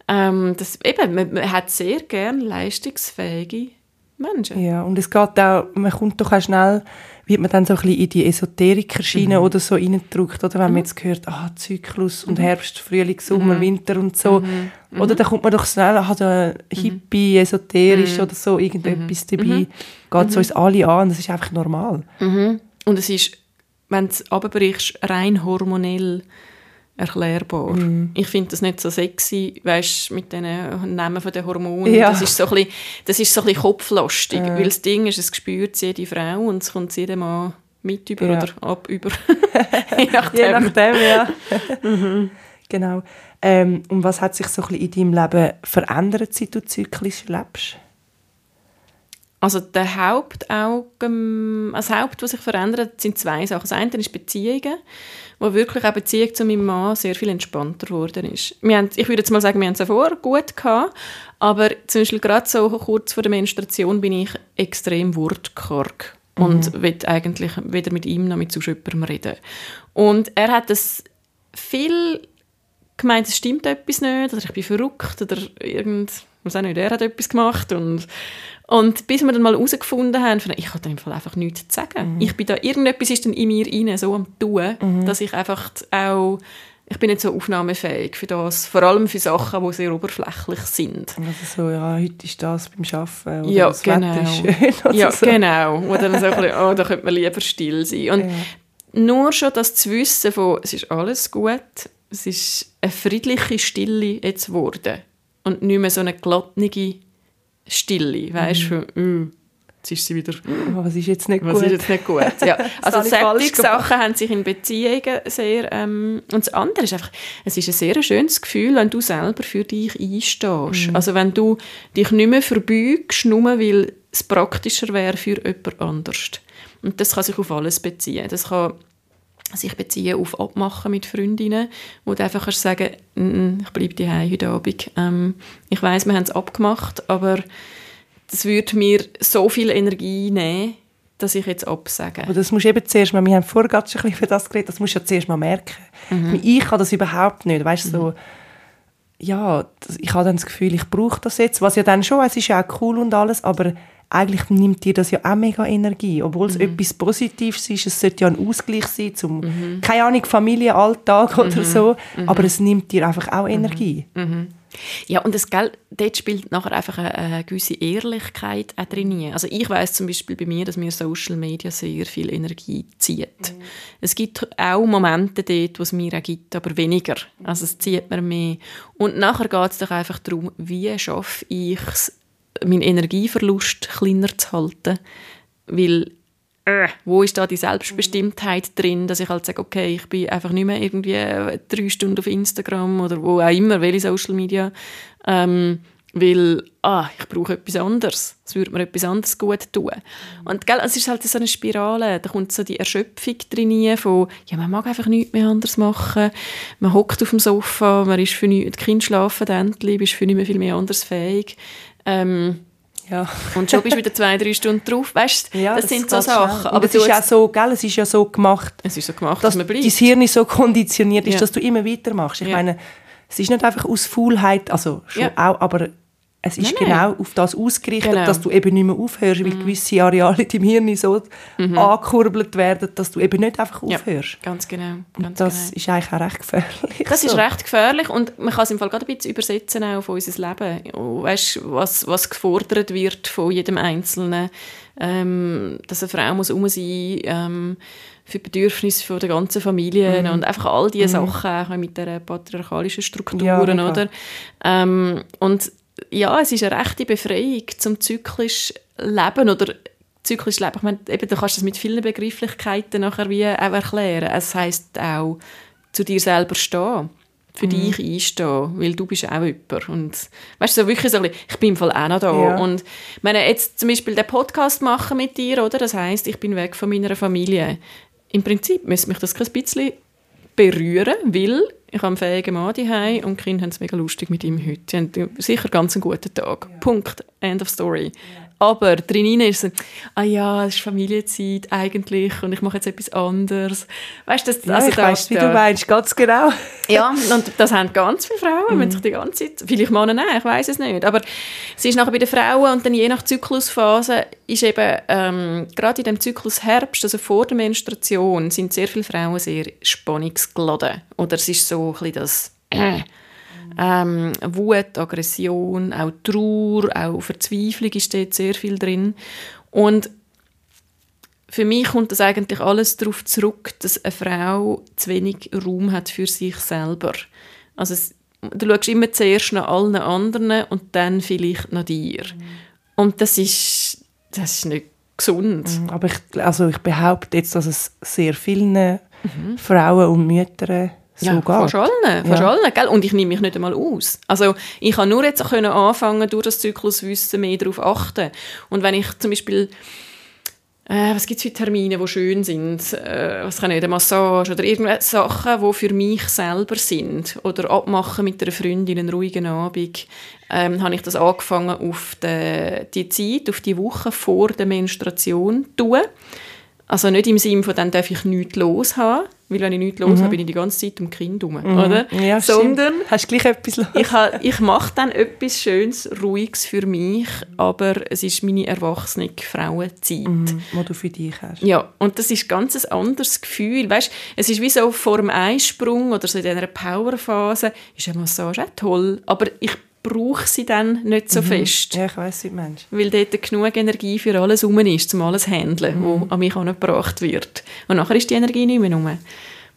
Ähm, das eben, man, man hat sehr gerne leistungsfähige Menschen. Ja, und es geht auch, man kommt doch auch schnell wird man dann so ein bisschen in die Esoterikerschiene mhm. oder so reindrückt, oder wenn mhm. man jetzt hört, ah, Zyklus und mhm. Herbst, Frühling, Sommer, mhm. Winter und so, mhm. Oder dann kommt man doch schnell, hat ein Hippie, esoterisch oder so, irgendetwas dabei, geht es uns alle an, das ist einfach normal. Und es ist, wenn du es runterbrichst, rein hormonell, erklärbar. Mm. Ich finde das nicht so sexy, weißt, mit den Namen der Hormone. Ja. Das ist so ein bisschen, das ist so ein bisschen kopflastig, äh. weil das Ding ist, es spürt jede Frau und es kommt jedem Mann mit über ja. oder ab über. Je nachdem. Je nachdem, ja. mhm. Genau. Ähm, und was hat sich so ein bisschen in deinem Leben verändert, seit du zyklisch lebst? Also der Hauptaugen, das Haupt, was sich verändert, sind zwei Sachen. Das eine ist Beziehungen, wo wirklich auch Beziehung zu meinem Mann sehr viel entspannter geworden ist. Wir haben, ich würde jetzt mal sagen, wir haben es davor gut gehabt, aber zum Beispiel gerade so kurz vor der Menstruation bin ich extrem wortkarg mhm. und will eigentlich weder mit ihm noch mit sonst jemandem reden. Und er hat das viel gemeint, es stimmt etwas nicht, oder ich bin verrückt, oder irgend, ich weiß auch nicht, er hat etwas gemacht und und bis wir dann mal herausgefunden haben, ich habe im Fall einfach nichts zu sagen. Mhm. Ich bin da, irgendetwas ist dann in mir rein, so am tun, mhm. dass ich einfach auch, ich bin nicht so aufnahmefähig für das, vor allem für Sachen, die sehr oberflächlich sind. Also so, ja, heute ist das beim Arbeiten oder ja, das genau. Wetter ist schön. ja, so. genau. Oder dann so ein bisschen, oh, da könnte man lieber still sein. Und ja. nur schon das zu wissen von, es ist alles gut, es ist eine friedliche Stille jetzt geworden und nicht mehr so eine glattnige Stille, weißt du, mhm. mm, jetzt ist sie wieder, oh, was ist jetzt nicht was gut? ist jetzt nicht gut, ja. also solche Sachen haben sich in Beziehungen sehr, ähm, und das andere ist einfach, es ist ein sehr schönes Gefühl, wenn du selber für dich einstehst, mhm. also wenn du dich nicht mehr verbeugst, nur weil es praktischer wäre für jemand anders. Und das kann sich auf alles beziehen. Das kann sich beziehen auf Abmachen mit Freundinnen, wo du einfach kannst sagen ich bleibe daheim heute Abend. Ähm, ich weiß, wir haben es abgemacht, aber das würde mir so viel Energie nehmen, dass ich jetzt absage. Aber das musst du eben zuerst mal, wir haben vorher gerade schon ein bisschen für das geredet, das musst du ja zuerst mal merken. Mhm. Ich kann das überhaupt nicht, weißt du, mhm. so, ja, ich habe dann das Gefühl, ich brauche das jetzt, was ja dann schon, es ist ja auch cool und alles, aber eigentlich nimmt dir das ja auch mega Energie, obwohl es mhm. etwas Positives ist. Es sollte ja ein Ausgleich sein zum, mhm. keine Ahnung, Familienalltag oder mhm. so, mhm. aber es nimmt dir einfach auch Energie. Mhm. Mhm. Ja, und das Geld, dort spielt nachher einfach eine, eine gewisse Ehrlichkeit auch drin. Also ich weiß zum Beispiel bei mir, dass mir Social Media sehr viel Energie zieht. Es gibt auch Momente dort, wo es mir auch gibt, aber weniger. Also es zieht mir mehr. Und nachher geht es doch einfach darum, wie schaffe ich es, meinen Energieverlust kleiner zu halten. Weil, äh, wo ist da die Selbstbestimmtheit drin, dass ich halt sage, okay, ich bin einfach nicht mehr irgendwie drei Stunden auf Instagram oder wo auch immer, welche Social Media, ähm, weil ah, ich brauche etwas anderes. Es würde mir etwas anderes gut tun. Und gell, es ist halt so eine Spirale. Da kommt so die Erschöpfung drin von, ja, man mag einfach nichts mehr anders machen. Man hockt auf dem Sofa, man ist für nichts, die Kinder schlafen endlich, bist für nicht mehr viel mehr anders fähig. Ähm, ja. Und schon bist du wieder zwei, drei Stunden drauf. Weißt, ja, das, das sind so Sachen. Aber es ist, ja so, gell, es ist ja so gemacht, es ist so gemacht dass, dass man bleibt. dein Hirn so konditioniert ist, ja. dass du immer weitermachst. Ich meine, es ist nicht einfach aus Faulheit, also schon auch, aber es ist nein, genau nein. auf das ausgerichtet, genau. dass du eben nicht mehr aufhörst, weil mhm. gewisse Areale in deinem Hirn so mhm. angekurbelt werden, dass du eben nicht einfach aufhörst. Ja, ganz genau. Ganz und das genau. ist eigentlich auch recht gefährlich. Das so. ist recht gefährlich und man kann es im Fall gerade ein bisschen übersetzen auch auf unser Leben. Weißt, was, was gefordert wird von jedem Einzelnen, ähm, dass eine Frau muss um sein ähm, für die Bedürfnisse der ganzen Familie mhm. und einfach all diese mhm. Sachen auch mit der patriarchalischen Strukturen, ja, oder? Ähm, und ja, es ist eine rechte Befreiung zum zyklisch Leben oder zyklisch Leben. Ich meine, eben, du kannst das mit vielen Begrifflichkeiten nachher wie auch erklären. Es heißt auch zu dir selber stehen, für mhm. dich einstehen, weil du bist auch jemand. Und weißt du, so wirklich so ein bisschen, ich bin im Fall auch noch da. Ja. Und meine, jetzt zum Beispiel den Podcast machen mit dir, oder? Das heißt, ich bin weg von meiner Familie. Im Prinzip müsste mich das ein bisschen berühren, weil ich habe einen fähigen Mann daheim und die Kinder haben es mega lustig mit ihm heute. Sie haben sicher ganz einen guten Tag. Ja. Punkt. End of story. Ja. Aber drinnen ist so, ah ja, es ist Familienzeit eigentlich und ich mache jetzt etwas anderes. Weißt du, das, ja, also ich da, weiss, wie du meinst, ganz genau. ja, und das haben ganz viele Frauen, wenn sich die ganze Zeit, vielleicht Männer nein, ich weiß es nicht, aber es ist nachher bei den Frauen und dann je nach Zyklusphase ist eben ähm, gerade in dem Zyklus Herbst, also vor der Menstruation, sind sehr viele Frauen sehr spannungsgeladen oder es ist so ein bisschen das äh, ähm, Wut, Aggression, auch Trauer, auch Verzweiflung ist dort sehr viel drin. Und für mich kommt das eigentlich alles darauf zurück, dass eine Frau zu wenig Raum hat für sich selber. Also es, du schaust immer zuerst nach allen anderen und dann vielleicht nach dir. Mhm. Und das ist, das ist nicht gesund. Mhm, aber ich, also ich behaupte jetzt, dass es sehr vielen mhm. Frauen und Müttern so ja, fast allen, fast Ja. allen, gell? Und ich nehme mich nicht einmal aus. Also ich kann nur jetzt können anfangen, durch das Zykluswissen mehr darauf achten. Und wenn ich zum Beispiel äh, was gibt es für Termine, die schön sind? Äh, was kann ich, eine Massage oder irgendwelche Sachen, die für mich selber sind. Oder abmachen mit einer Freundin, einen ruhigen Abend. Ähm, habe ich das angefangen auf die, die Zeit, auf die Woche vor der Menstruation zu tun. Also nicht im Sinne von, dann darf ich nichts los haben, weil wenn ich nichts los habe, bin ich die ganze Zeit um Kind herum, oder? Mhm. Ja, Sondern stimmt. Hast du gleich etwas los? ich, ha, ich mache dann etwas Schönes, Ruhiges für mich, aber es ist meine erwachsene Frauenzeit. Mhm, wo du für dich hast. Ja, und das ist ganz ein anderes Gefühl. Weißt, es ist wie so vor dem Einsprung oder so in dieser Powerphase, ist eine Massage auch toll, aber ich brauche sie dann nicht so fest. Ja, ich weiss, wie du meinst. Weil dort genug Energie für alles rum ist, um alles zu handeln, was an mich angebracht wird. Und nachher ist die Energie nicht mehr rum.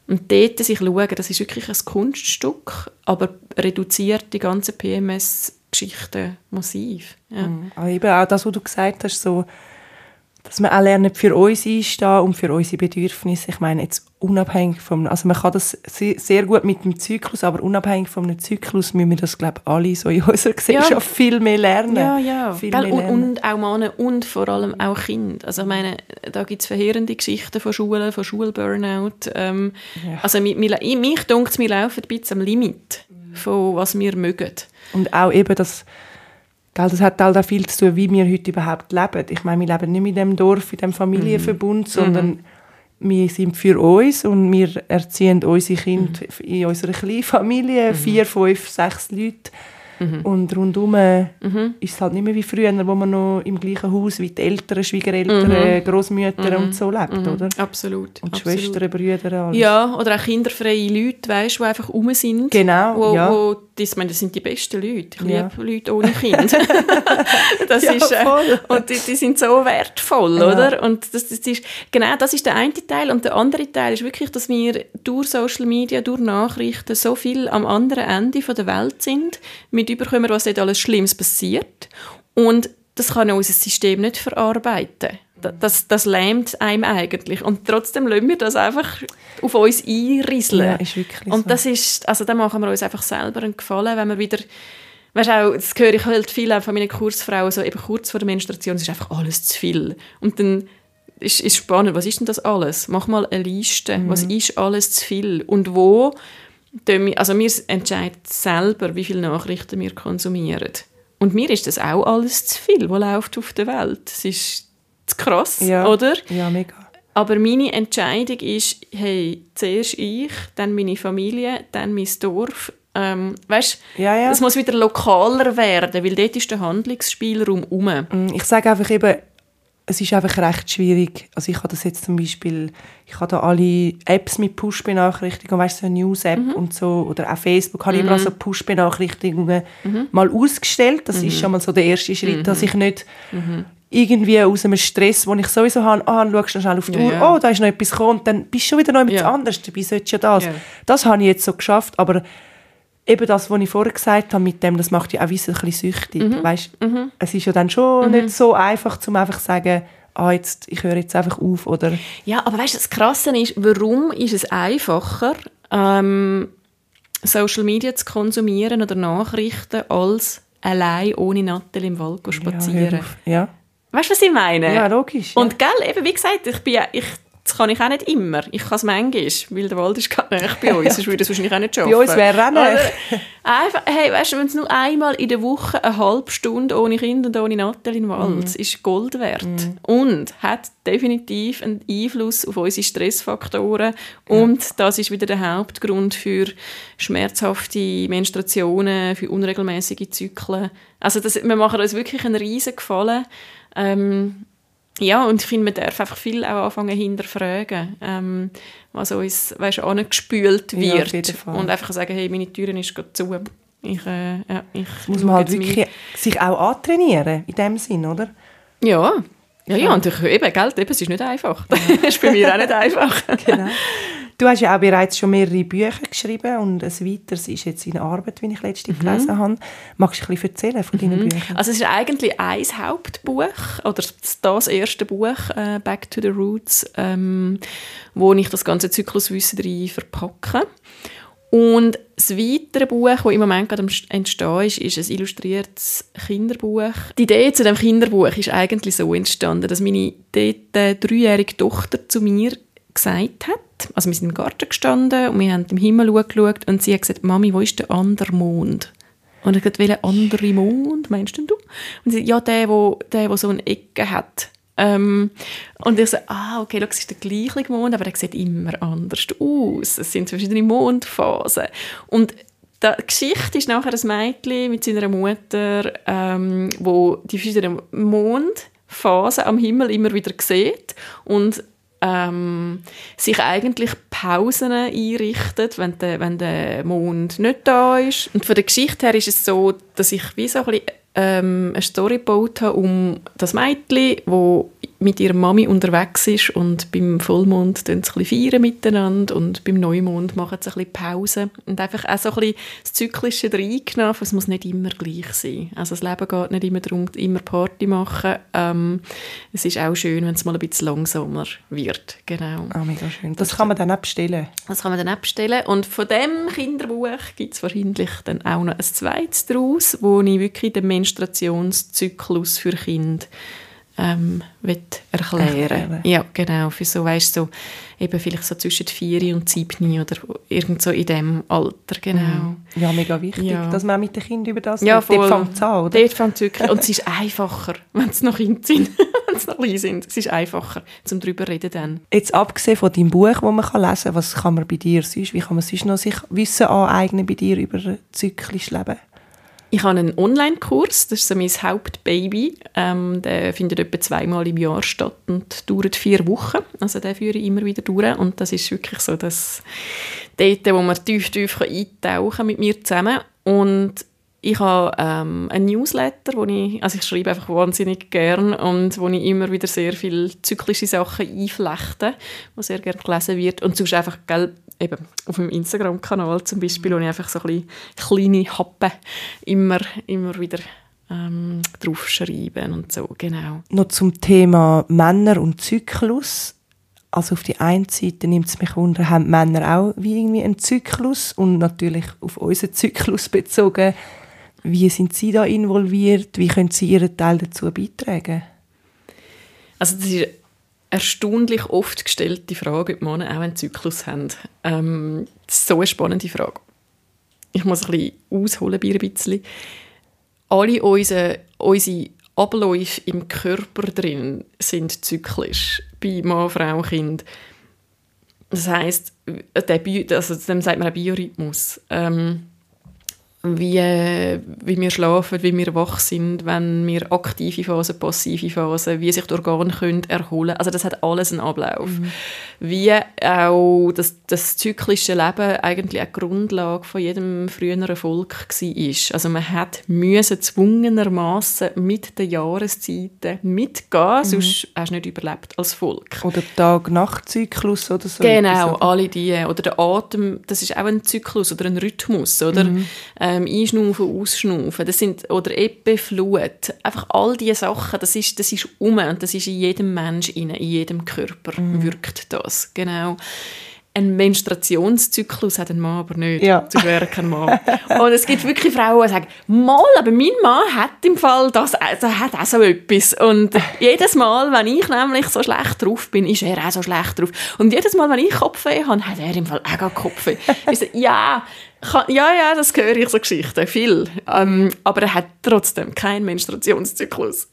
Und dort sich schauen, das ist wirklich ein Kunststück, aber reduziert die ganze PMS-Geschichte massiv. Ja. Aber eben auch das, was du gesagt hast, so, dass wir auch lernen, für uns einstehen und für unsere Bedürfnisse. Ich meine, jetzt unabhängig vom, also man kann das sehr, gut mit dem Zyklus, aber unabhängig vom Zyklus müssen wir das, glaube ich, alle so in unserer Gesellschaft viel mehr lernen. Ja, ja. Viel Gell? mehr Und, lernen. und auch Männer und vor allem auch Kinder. Also ich meine, da gibt es verheerende Geschichten von Schulen, von Schulburnout. Ähm, Ja. Also mi- mi- ich- mich denkt wir laufen ein bisschen am Limit von was wir mögen. Und auch eben das, das hat halt auch viel zu tun, wie wir heute überhaupt leben. Ich meine, wir leben nicht mit dem Dorf, in dem Familienverbund, Mhm. sondern wir sind für uns und wir erziehen unsere Kinder Mhm. in unserer kleinen Familie, vier, fünf, sechs Leute. Mhm. Und rundum ist es halt nicht mehr wie früher, wo man noch im gleichen Haus wie die Eltern, Schwiegereltern, Großmütter und so lebt, oder? Absolut. Und Mhm. absolut. Schwestern, Brüder, alles. Ja, oder auch kinderfreie Leute, weißt, die einfach rum sind. Genau, wo, ja. wo, das, ich meine, das sind die besten Leute. Ich Ja. liebe Leute ohne Kind. das Ja, ist, äh, und die, die sind so wertvoll, Ja. oder? Und das, das ist, genau, das ist der eine Teil. Und der andere Teil ist wirklich, dass wir durch Social Media, durch Nachrichten so viel am anderen Ende von der Welt sind, mit überkommen, was dort alles Schlimmes passiert. Und das kann unser System nicht verarbeiten. Da- Das, das lähmt einem eigentlich. Und trotzdem lassen wir das einfach auf uns einrieseln. Ja, ist wirklich Und so. das ist, also da machen wir uns einfach selber einen Gefallen, wenn wir wieder, weißt auch, das höre ich halt viel von meinen Kursfrauen, so eben kurz vor der Menstruation, es ist einfach alles zu viel. Und dann ist, ist spannend, was ist denn das alles? Mach mal eine Liste, was ist alles zu viel und wo, also wir entscheiden selber, wie viele Nachrichten wir konsumieren. Und mir ist das auch alles zu viel, was läuft auf der Welt. Es ist zu krass, Ja. oder? Ja, mega. Aber meine Entscheidung ist, hey, zuerst ich, dann meine Familie, dann mein Dorf. Ähm, weißt, Ja, ja. es muss wieder lokaler werden, weil dort ist der Handlungsspielraum um. Mm, Ich sage einfach eben, es ist einfach recht schwierig. Also ich habe das jetzt zum Beispiel, ich habe da alle Apps mit Push-Benachrichtigungen, weißt du, so eine News-App und so, oder auch Facebook, habe ich überall so Push-Benachrichtigungen mal ausgestellt. Das ist schon mal so der erste Schritt, dass ich nicht irgendwie aus einem Stress, den ich sowieso habe, ah, dann schaust du schnell auf die Ja, Uhr, ja. oh, da ist noch etwas gekommen, dann bist du schon wieder noch etwas Ja. anderes, dabei solltest du ja das. Ja. Das habe ich jetzt so geschafft, aber eben das, was ich vorher gesagt habe mit dem, das macht ja auch ein bisschen süchtig. Mhm. Weißt, Es ist ja dann schon nicht so einfach, um einfach zu sagen, ah, jetzt, ich höre jetzt einfach auf. Oder Ja, aber weißt du, das Krasse ist, warum ist es einfacher, ähm, Social Media zu konsumieren oder Nachrichten, als allein ohne Nattel im Wald ja, hör spazieren? auf. Ja, weißt du, was ich meine? ja logisch. Und gell, eben wie gesagt, ich bin ja, ich, das kann ich auch nicht immer. Ich kann es manchmal, weil der Wald ist gerade nicht bei uns, sonst würde es wahrscheinlich auch nicht schaffen. Bei uns wäre auch nicht. Einfach, hey, weißt du, wenn es nur einmal in der Woche eine halbe Stunde ohne Kind und ohne in den Wald ist Gold wert. Und hat definitiv einen Einfluss auf unsere Stressfaktoren. Und das ist wieder der Hauptgrund für schmerzhafte Menstruationen, für unregelmäßige Zyklen. Also das, wir machen uns wirklich einen riesen Gefallen. Ähm, ja, und ich finde, man darf einfach viel auch anfangen hinterfragen, ähm, was uns, weißt angespült Ja, wird. Fall. und einfach sagen, hey, meine Türen ist gerade zu. Ich, äh, ja, ich muss man halt wirklich sich auch antrainieren, in dem Sinn, oder? Ja, ja, ja, und ich, eben, gell, eben, es ist nicht einfach. das ist bei mir auch nicht einfach. Genau. Du hast ja auch bereits schon mehrere Bücher geschrieben und ein weiteres ist jetzt in Arbeit, wie ich letztens Mhm. gelesen habe. Magst du ein bisschen erzählen von deinen Büchern? Also es ist eigentlich ein Hauptbuch, oder das erste Buch, äh, «Back to the Roots», ähm, wo ich das ganze Zykluswissen drin verpacke. Und das weitere Buch, das im Moment gerade entstehen ist, ist ein illustriertes Kinderbuch. Die Idee zu dem Kinderbuch ist eigentlich so entstanden, dass meine dort äh, dreijährige Tochter zu mir gesagt hat, also wir sind im Garten gestanden und wir haben im Himmel geschaut und sie hat gesagt, Mami, wo ist der andere Mond? Und ich gesagt, welcher andere Mond meinst du? Und sie ja, der, wo, der, wo so eine Ecke hat. Ähm, und ich so, ah, okay, das ist der gleiche Mond, aber der sieht immer anders aus. Es sind verschiedene Mondphasen. Und die Geschichte ist nachher ein Mädchen mit seiner Mutter, ähm, wo die verschiedenen Mondphasen am Himmel immer wieder sieht und ähm, sich eigentlich Pausen einrichtet, wenn der, wenn der Mond nicht da ist. Und von der Geschichte her ist es so, dass ich wie so ein bisschen ähm, eine Story gebaut habe um das Mädchen, wo mit ihrer Mami unterwegs ist und beim Vollmond feiern sie ein bisschen miteinander und beim Neumond machen sie ein bisschen Pause und einfach auch so ein bisschen das Zyklische reingenommen, es muss nicht immer gleich sein. Also das Leben geht nicht immer darum, immer Party machen. Ähm, es ist auch schön, wenn es mal ein bisschen langsamer wird. Genau. Ah, mega schön. Das, das kann man dann abstellen. Das kann man dann abstellen und von dem Kinderbuch gibt es wahrscheinlich dann auch noch ein zweites daraus, wo ich wirklich den Menstruationszyklus für Kinder ähm, erklären Ja, genau. Für so, weißt so, eben vielleicht so zwischen vier und sieben oder irgend so in dem Alter, genau. Mhm. Ja, mega wichtig, ja. dass man mit den Kindern über das ja, voll. Dort fängt es an, oder? Dort fängt es wirklich Und es ist einfacher, wenn es noch Kinder sind, wenn sie noch klein sind. Es ist einfacher, zum darüber reden dann. Jetzt abgesehen von deinem Buch, das man lesen kann, was kann man bei dir sonst, wie kann man sonst noch sich Wissen aneignen bei dir über zyklisches Leben? Ich habe einen Online-Kurs, das ist so mein Hauptbaby. Ähm, der findet etwa zweimal im Jahr statt und dauert vier Wochen. Also den führe ich immer wieder durch und das ist wirklich so das dort, wo man tief, tief eintauchen kann mit mir zusammen. Und ich habe ähm, einen Newsletter, wo ich, also ich schreibe einfach wahnsinnig gern und wo ich immer wieder sehr viele zyklische Sachen einflechte, wo sehr gerne gelesen wird und sonst einfach gell, eben auf meinem Instagram-Kanal zum Beispiel, wo ich einfach so ein kleine Happen immer, immer wieder ähm, draufschreibe und so, genau. Noch zum Thema Männer und Zyklus. Also auf die einen Seite nimmt es mich unter, haben Männer auch wie irgendwie einen Zyklus und natürlich auf unseren Zyklus bezogen wie sind Sie da involviert? Wie können Sie Ihren Teil dazu beitragen? Also das ist erstaunlich oft gestellte Frage, ob Männer auch einen Zyklus haben. Ähm, das ist so eine spannende Frage. Ich muss ein bisschen ausholen ein bisschen. Alle unsere, unsere Abläufe im Körper drin sind zyklisch. Bei Mann, Frau, Kind. Das heisst, der Bi also dem sagt man ein Biorhythmus. Ähm, wie, wie wir schlafen, wie wir wach sind, wenn wir aktive Phasen, passive Phasen, wie sich die Organe können erholen Also das hat alles einen Ablauf. Mhm. Wie auch das, das zyklische Leben eigentlich eine Grundlage von jedem früheren Volk war. Also man hat müssen zwungenermaßen mit den Jahreszeiten mitgehen, mhm. sonst hast du nicht überlebt als Volk. Oder Tag-Nacht-Zyklus oder so. Genau, alle die. Oder der Atem, das ist auch ein Zyklus oder ein Rhythmus, oder? Mhm ähm, Einschnaufen, Ausschnaufen, das sind, oder Ebbe, Flut, einfach all diese Sachen, das ist, das ist um und das ist in jedem Mensch, in jedem Körper mhm. wirkt das, genau. Ein Menstruationszyklus hat ein Mann aber nicht. Ja. Sonst wäre kein Mann. Und es gibt wirklich Frauen, die sagen, mal, aber mein Mann hat im Fall das, also hat auch so etwas. Und jedes Mal, wenn ich nämlich so schlecht drauf bin, ist er auch so schlecht drauf. Und jedes Mal, wenn ich Kopfweh habe, hat er im Fall auch Kopfweh. Ich ja, ja, das höre ich, so Geschichten, viel. Ähm, aber er hat trotzdem keinen Menstruationszyklus.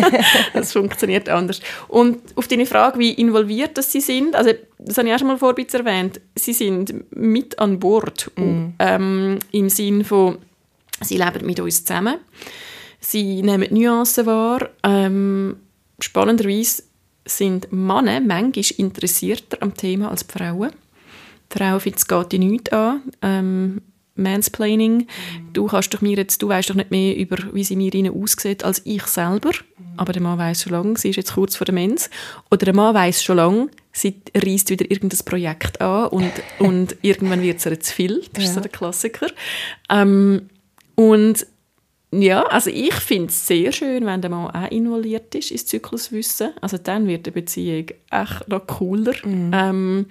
das funktioniert anders. Und auf deine Frage, wie involviert das sie sind, also das habe ich auch schon mal vorher erwähnt, sie sind mit an Bord mm. ähm, im Sinn von, sie leben mit uns zusammen, sie nehmen Nuancen wahr. Ähm, spannenderweise sind Männer manchmal interessierter am Thema als Frauen. Findet, es geht dich nichts an. Ähm, Mansplaining. Mhm. Du, kannst doch mir jetzt, du weißt doch nicht mehr über, wie sie mir innen aussieht, als ich selber. Mhm. Aber der Mann weiß schon lange, sie ist jetzt kurz vor der Mens. Oder der Mann weiß schon lange, sie reißt wieder irgendein Projekt an und, und irgendwann wird es ihr zu viel. Das ja. ist so der Klassiker. Ähm, und ja, also ich finde es sehr schön, wenn der Mann auch involviert ist ins Zykluswissen. Also dann wird die Beziehung echt noch cooler. Mhm. Ähm,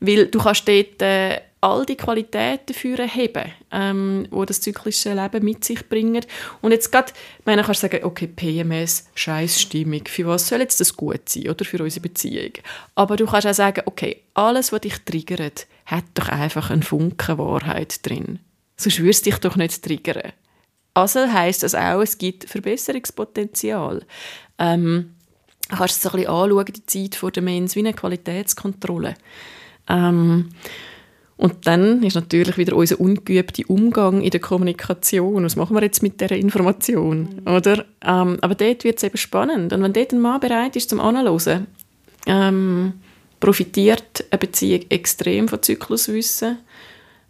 weil du kannst dort äh, all die Qualitäten dafür heben, ähm, wo das zyklische Leben mit sich bringt. Und jetzt gerade, meine, kannst du sagen, okay, PMS, Scheißstimmung, für was soll jetzt das gut sein, oder für unsere Beziehung? Aber du kannst auch sagen, okay, alles, was dich triggert, hat doch einfach einen Funken Wahrheit drin. Sonst würdest du dich doch nicht triggern. Also heisst das auch, es gibt Verbesserungspotenzial. Ähm, kannst du es ein bisschen anschauen, die Zeit vor der Mens, wie eine Qualitätskontrolle. Ähm, und dann ist natürlich wieder unser ungeübter Umgang in der Kommunikation. Was machen wir jetzt mit dieser Information? Mhm. Oder? Ähm, aber dort wird es eben spannend. Und wenn dort ein Mann bereit ist zum Anhören, ähm, profitiert eine Beziehung extrem von Zykluswissen.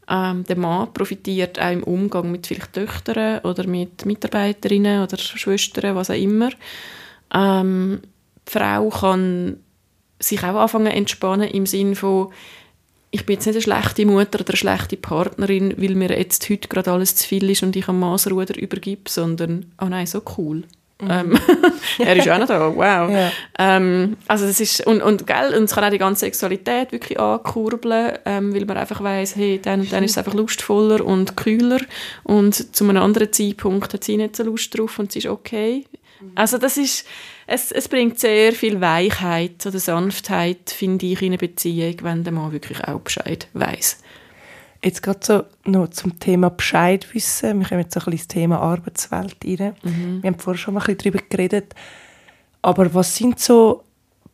Ähm, der Mann profitiert auch im Umgang mit vielleicht Töchtern oder mit Mitarbeiterinnen oder Schwestern, was auch immer. Ähm, die Frau kann sich auch anfangen entspannen im Sinne von ich bin jetzt nicht eine schlechte Mutter oder eine schlechte Partnerin, weil mir jetzt heute gerade alles zu viel ist und ich am Maßruder übergebe, sondern, oh nein, so cool. Ähm, er ist auch noch da, wow. Ja. Ähm, also das ist, und, und, gell, und es kann auch die ganze Sexualität wirklich ankurbeln, ähm, weil man einfach weiss, hey, dann und dann ist es einfach lustvoller und kühler und zu einem anderen Zeitpunkt hat sie nicht so Lust drauf und sie ist okay. Mhm. Also das ist, es, es bringt sehr viel Weichheit oder Sanftheit, finde ich, in eine Beziehung, wenn der Mann wirklich auch Bescheid weiß. Jetzt gerade so noch zum Thema Bescheid wissen. Wir kommen jetzt so ein bisschen ins Thema Arbeitswelt rein. Mhm. Wir haben vorher schon mal ein bisschen darüber geredet. Aber was sind so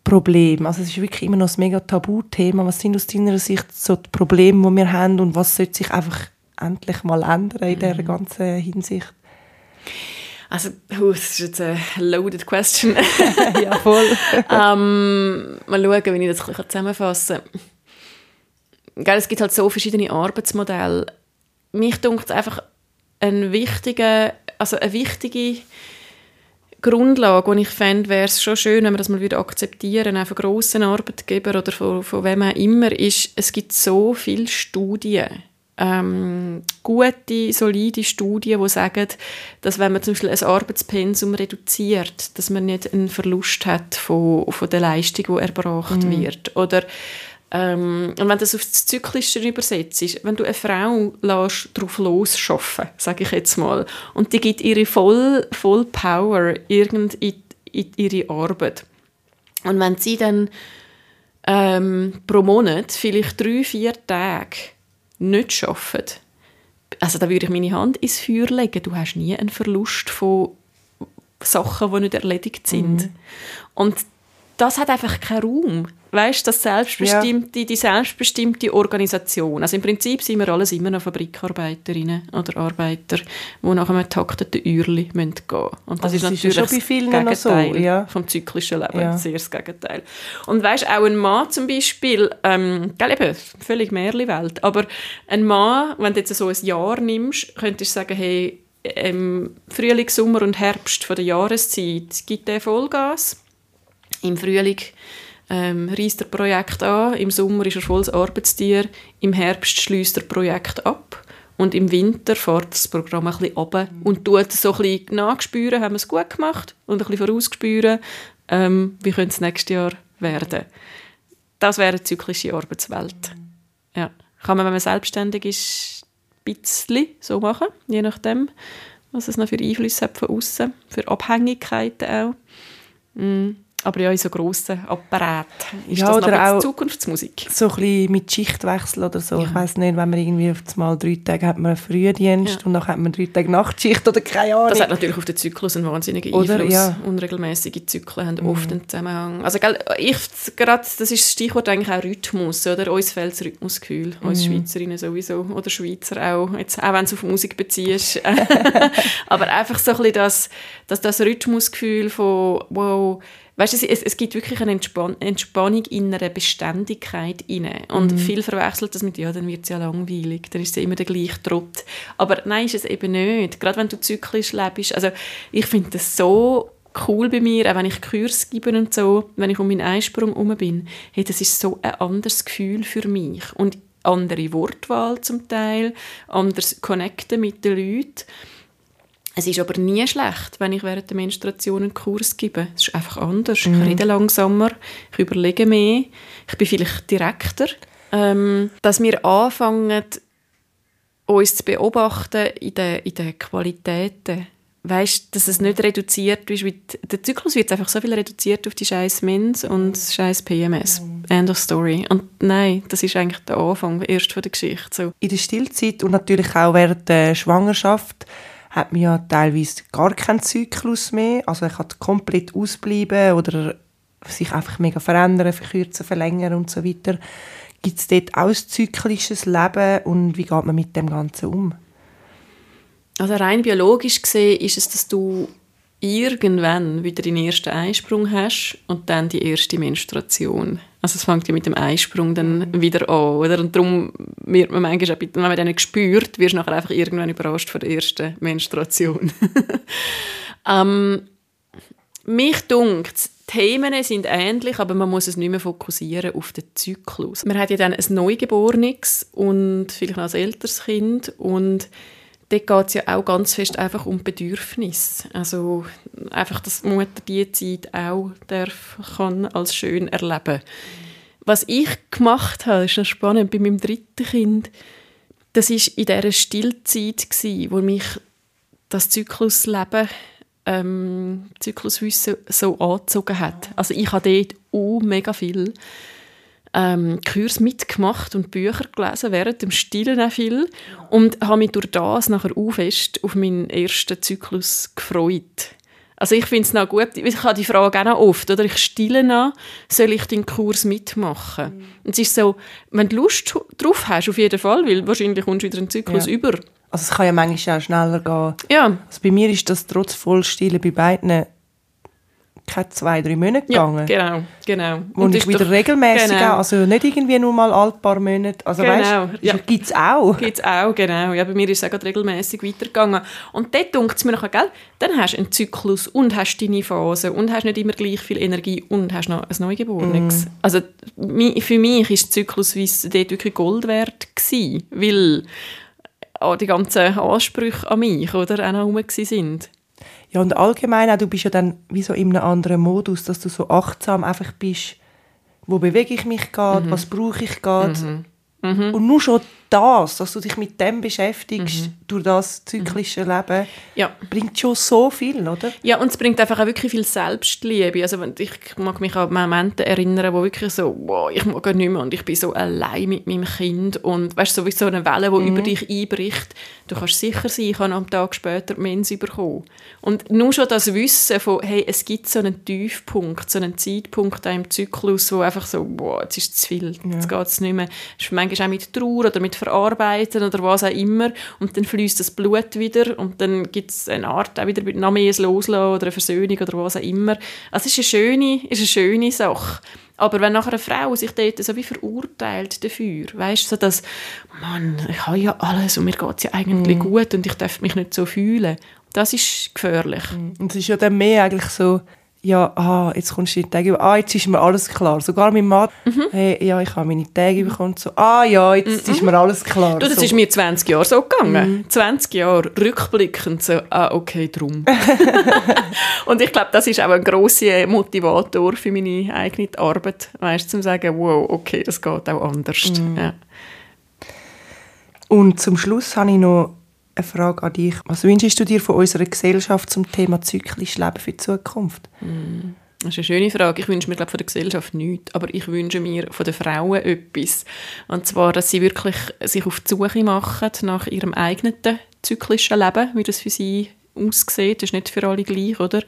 Probleme? Also es ist wirklich immer noch ein mega Tabuthema. Was sind aus deiner Sicht so die Probleme, die wir haben und was sollte sich einfach endlich mal ändern in mhm. dieser ganzen Hinsicht? Also, oh, das ist jetzt eine loaded question. ja, voll. ähm, mal schauen, wie ich das ein bisschen zusammenfassen kann. Es gibt halt so verschiedene Arbeitsmodelle. Mich dunkt einfach ein wichtiger, also eine wichtige Grundlage, und ich fände, wäre es schon schön, wenn man das mal wieder akzeptieren, auch von grossen Arbeitgebern oder von, von wem auch immer, ist, es gibt so viele Studien ähm, gute, solide Studien, die sagen, dass wenn man zum Beispiel ein Arbeitspensum reduziert, dass man nicht einen Verlust hat von, von der Leistung, die erbracht mhm. wird. Oder ähm, und wenn das auf das Zyklische übersetzt, wenn du eine Frau lässt, drauf losschaffen, sage ich jetzt mal, und die gibt ihre voll, voll Power irgend in, in ihre Arbeit. Und wenn sie dann ähm, pro Monat vielleicht drei, vier Tage nicht arbeiten, also da würde ich meine Hand ins Feuer legen. Du hast nie einen Verlust von Sachen, die nicht erledigt sind. Mhm. Und das hat einfach keinen Raum weißt, das selbstbestimmte, ja. die selbstbestimmte Organisation. Also im Prinzip sind wir alles immer noch Fabrikarbeiterinnen oder Arbeiter, die nach einem takteten Uhrli gehen müssen. Und das also ist natürlich ist das Gegenteil so, ja. vom zyklischen Leben. Ja. Sehr das Gegenteil. Und weißt, auch ein Mann zum Beispiel, ähm, gell, eben, völlig Märchenwelt, aber ein Mann, wenn du jetzt so ein Jahr nimmst, könntest du sagen, hey, im Frühling, Sommer und Herbst von der Jahreszeit gibt der Vollgas. Im Frühling ähm, reist er Projekt an, im Sommer ist er volles Arbeitstier, im Herbst schließt er Projekt ab und im Winter fährt das Programm ein bisschen runter und tut so ein bisschen nachspüren, haben wir es gut gemacht und ein bisschen vorausgespüren, ähm, wie könnte es nächstes Jahr werden. Das wäre eine zyklische Arbeitswelt. Ja. Kann man, wenn man selbstständig ist, ein bisschen so machen, je nachdem, was es noch für Einflüsse hat von außen, für Abhängigkeiten auch. Mm. Aber ja, in so grossen Apparaten ist ja, das oder auch Zukunftsmusik. So ein bisschen mit Schichtwechsel oder so. Ja. Ich weiß nicht, wenn man irgendwie auf mal drei Tage hat man einen Frühdienst ja. und dann hat man drei Tage Nachtschicht oder keine Ahnung. Das hat natürlich auf den Zyklus einen wahnsinnigen Einfluss. Oder, ja. Unregelmäßige Zyklen haben mhm. oft einen Zusammenhang. Also gell, ich, grad, das ist das Stichwort eigentlich auch Rhythmus. Oder? Uns fehlt das Rhythmusgefühl. Mhm. Uns Schweizerinnen sowieso. Oder Schweizer auch. Jetzt, auch wenn du auf Musik beziehst. Aber einfach so ein bisschen das, das, das Rhythmusgefühl von wow, weißt du, es, es gibt wirklich eine Entspann Entspannung in einer Beständigkeit inne. Und mhm. viel verwechselt das mit ja dann wird es ja langweilig dann ist es immer der gleiche Trott. Aber nein ist es eben nicht. Gerade wenn du zyklisch lebst. Also ich finde das so cool bei mir, auch wenn ich Kurs gebe und so, wenn ich um meinen Einsprung herum bin, hey, das ist so ein anderes Gefühl für mich. Und andere Wortwahl zum Teil, anders connecten mit den Leuten es ist aber nie schlecht, wenn ich während der Menstruation einen Kurs gebe. Es ist einfach anders. Mhm. Ich rede langsamer, ich überlege mehr, ich bin vielleicht direkter. ähm, dass wir anfangen, uns zu beobachten in den, in den Qualitäten. Weißt, dass es nicht reduziert ist, wie der Zyklus wird einfach so viel reduziert auf die scheiß Mens und scheiß PMS. Mhm. End of story. Und nein, das ist eigentlich der Anfang erst von der Geschichte. So. In der Stillzeit und natürlich auch während der Schwangerschaft hat man ja teilweise gar keinen Zyklus mehr. Also er kann komplett ausbleiben oder sich einfach mega verändern, verkürzen, verlängern und so weiter. Gibt es dort auch ein zyklisches Leben und wie geht man mit dem Ganzen um? Also rein biologisch gesehen ist es, dass du irgendwann wieder den ersten Eisprung hast und dann die erste Menstruation. Also es fängt ja mit dem Eisprung dann wieder an, oder? Und darum wird man manchmal, wenn man den spürt, wirst du nachher einfach irgendwann überrascht von der ersten Menstruation. ähm, mich dunkt Themen sind ähnlich, aber man muss es nicht mehr fokussieren auf den Zyklus. Man hat ja dann ein Neugeborenes und vielleicht noch ein älteres Kind und dort geht es ja auch ganz fest einfach um Bedürfnis. Also einfach, dass die Mutter diese Zeit auch darf, kann als schön erleben. Was ich gemacht habe, ist noch spannend, bei meinem dritten Kind, das war in dieser Stillzeit, wo mich das Zyklusleben ähm, Zykluswissen so angezogen hat. Also ich habe dort auch mega viel ähm, Kurs mitgemacht und Bücher gelesen, während dem Stillen auch viel und habe mich durch das nachher auch fest auf meinen ersten Zyklus gefreut. Also ich finde es noch gut, ich habe die Frage auch noch oft, oder ich stille noch, soll ich den Kurs mitmachen? Mhm. Und es ist so, wenn du Lust drauf hast, auf jeden Fall, weil wahrscheinlich kommst du wieder einen Zyklus ja. über, also es kann ja manchmal auch schneller gehen. Ja. Also bei mir ist das trotz Vollstillen bei beiden keine zwei, drei Monate gegangen. Ja, genau, genau. Wo und ich wieder doch, regelmäßig genau. also nicht irgendwie nur mal ein paar Monate, also genau. weißt, ja. gibt es auch. Gibt es auch, genau. Ja, bei mir ist es auch regelmäßig weitergegangen. Und dort denkt es mir nachher, gell, dann hast du einen Zyklus und hast deine Phase und hast nicht immer gleich viel Energie und hast noch ein Neugeborenes. Mm. Also für mich ist der Zyklus dort wirklich Gold wert gewesen, weil auch die ganzen Ansprüche an mich oder, auch noch rum sind. Ja, und allgemein auch, du bist ja dann wie so in einem anderen Modus, dass du so achtsam einfach bist, wo bewege ich mich gerade, mhm. was brauche ich gerade. Mhm. Mhm. Und nur schon das, dass du dich mit dem beschäftigst, mhm. durch das zyklische Leben, ja. bringt schon so viel, oder? Ja, und es bringt einfach auch wirklich viel Selbstliebe. Also ich mag mich an Momente erinnern, wo wirklich so, wow, ich mag nicht mehr und ich bin so allein mit meinem Kind und weißt so wie so eine Welle, die mhm. über dich einbricht. Du kannst sicher sein, ich habe am Tag später Mens bekommen. Und nur schon das Wissen von, hey, es gibt so einen Tiefpunkt, so einen Zeitpunkt im Zyklus, wo einfach so, wow, jetzt ist es zu viel, ja. jetzt geht es nicht mehr. Das ist manchmal auch mit Trauer oder mit verarbeiten oder was auch immer und dann fließt das Blut wieder und dann gibt es eine Art auch wieder noch mehr Loslassen oder eine Versöhnung oder was auch immer. Also es ist eine schöne, ist eine schöne Sache. Aber wenn nachher eine Frau sich dort so wie verurteilt dafür, weißt du, so dass, Mann, ich habe ja alles und mir geht es ja eigentlich mm. gut und ich darf mich nicht so fühlen, das ist gefährlich. Und es ist ja dann mehr eigentlich so, ja, ah, jetzt kommst du in die Tage, ah, jetzt ist mir alles klar. Sogar mein Mann, mhm. hey, ja, ich habe meine Tage bekommen, so, ah, ja, jetzt mhm. ist mir alles klar. Du, das so. ist mir 20 Jahre so gegangen. Mhm. 20 Jahre rückblickend so, ah, okay, drum. und ich glaube, das ist auch ein grosser Motivator für meine eigene Arbeit, weißt du, zum sagen, wow, okay, das geht auch anders. Mhm. Ja. Und zum Schluss habe ich noch eine Frage an dich. Was wünschst du dir von unserer Gesellschaft zum Thema zyklisches Leben für die Zukunft? Mm. Das ist eine schöne Frage. Ich wünsche mir glaub, von der Gesellschaft nichts, aber ich wünsche mir von den Frauen etwas. Und zwar, dass sie wirklich sich auf die Suche machen nach ihrem eigenen zyklischen Leben, wie das für sie aussieht. Das ist nicht für alle gleich, oder?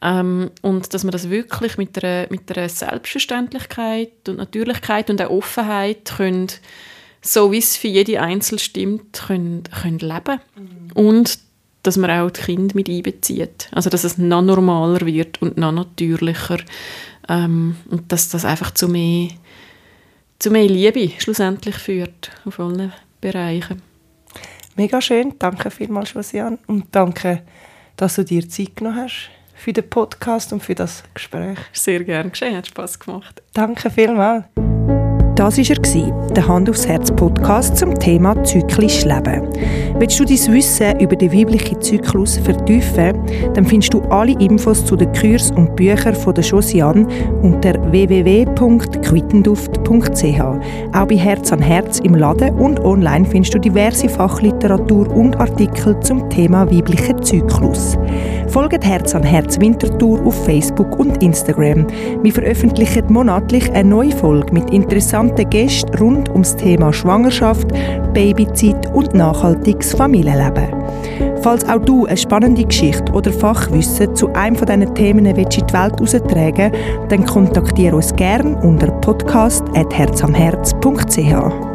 Ähm, und dass man das wirklich mit einer, mit Selbstverständlichkeit und Natürlichkeit und auch Offenheit können so wie es für jede Einzel stimmt, können, können leben mhm. Und dass man auch die Kinder mit einbezieht. Also dass es noch normaler wird und noch natürlicher. Ähm, und dass das einfach zu mehr, zu mehr Liebe schlussendlich führt auf allen Bereichen. Mega schön. Danke vielmals, Josiane. Und danke, dass du dir Zeit genommen hast für den Podcast und für das Gespräch. Sehr gerne geschehen, hat Spass gemacht. Danke vielmals. Das war er, der Hand aufs Herz Podcast zum Thema zyklisch Leben. Willst du dein Wissen über den weiblichen Zyklus vertiefen, dann findest du alle Infos zu den Kurs und Büchern von der Josiane unter www.quittenduft.ch. Auch bei Herz an Herz im Laden und online findest du diverse Fachliteratur und Artikel zum Thema weiblicher Zyklus. Folgt Herz an Herz Winterthur auf Facebook und Instagram. Wir veröffentlichen monatlich eine neue Folge mit interessanten Gästen rund ums Thema Schwangerschaft, Babyzeit und nachhaltiges Familienleben. Falls auch du eine spannende Geschichte oder Fachwissen zu einem von diesen Themen in die Welt heraustragen dann kontaktiere uns gerne unter podcast.herzamherz.ch.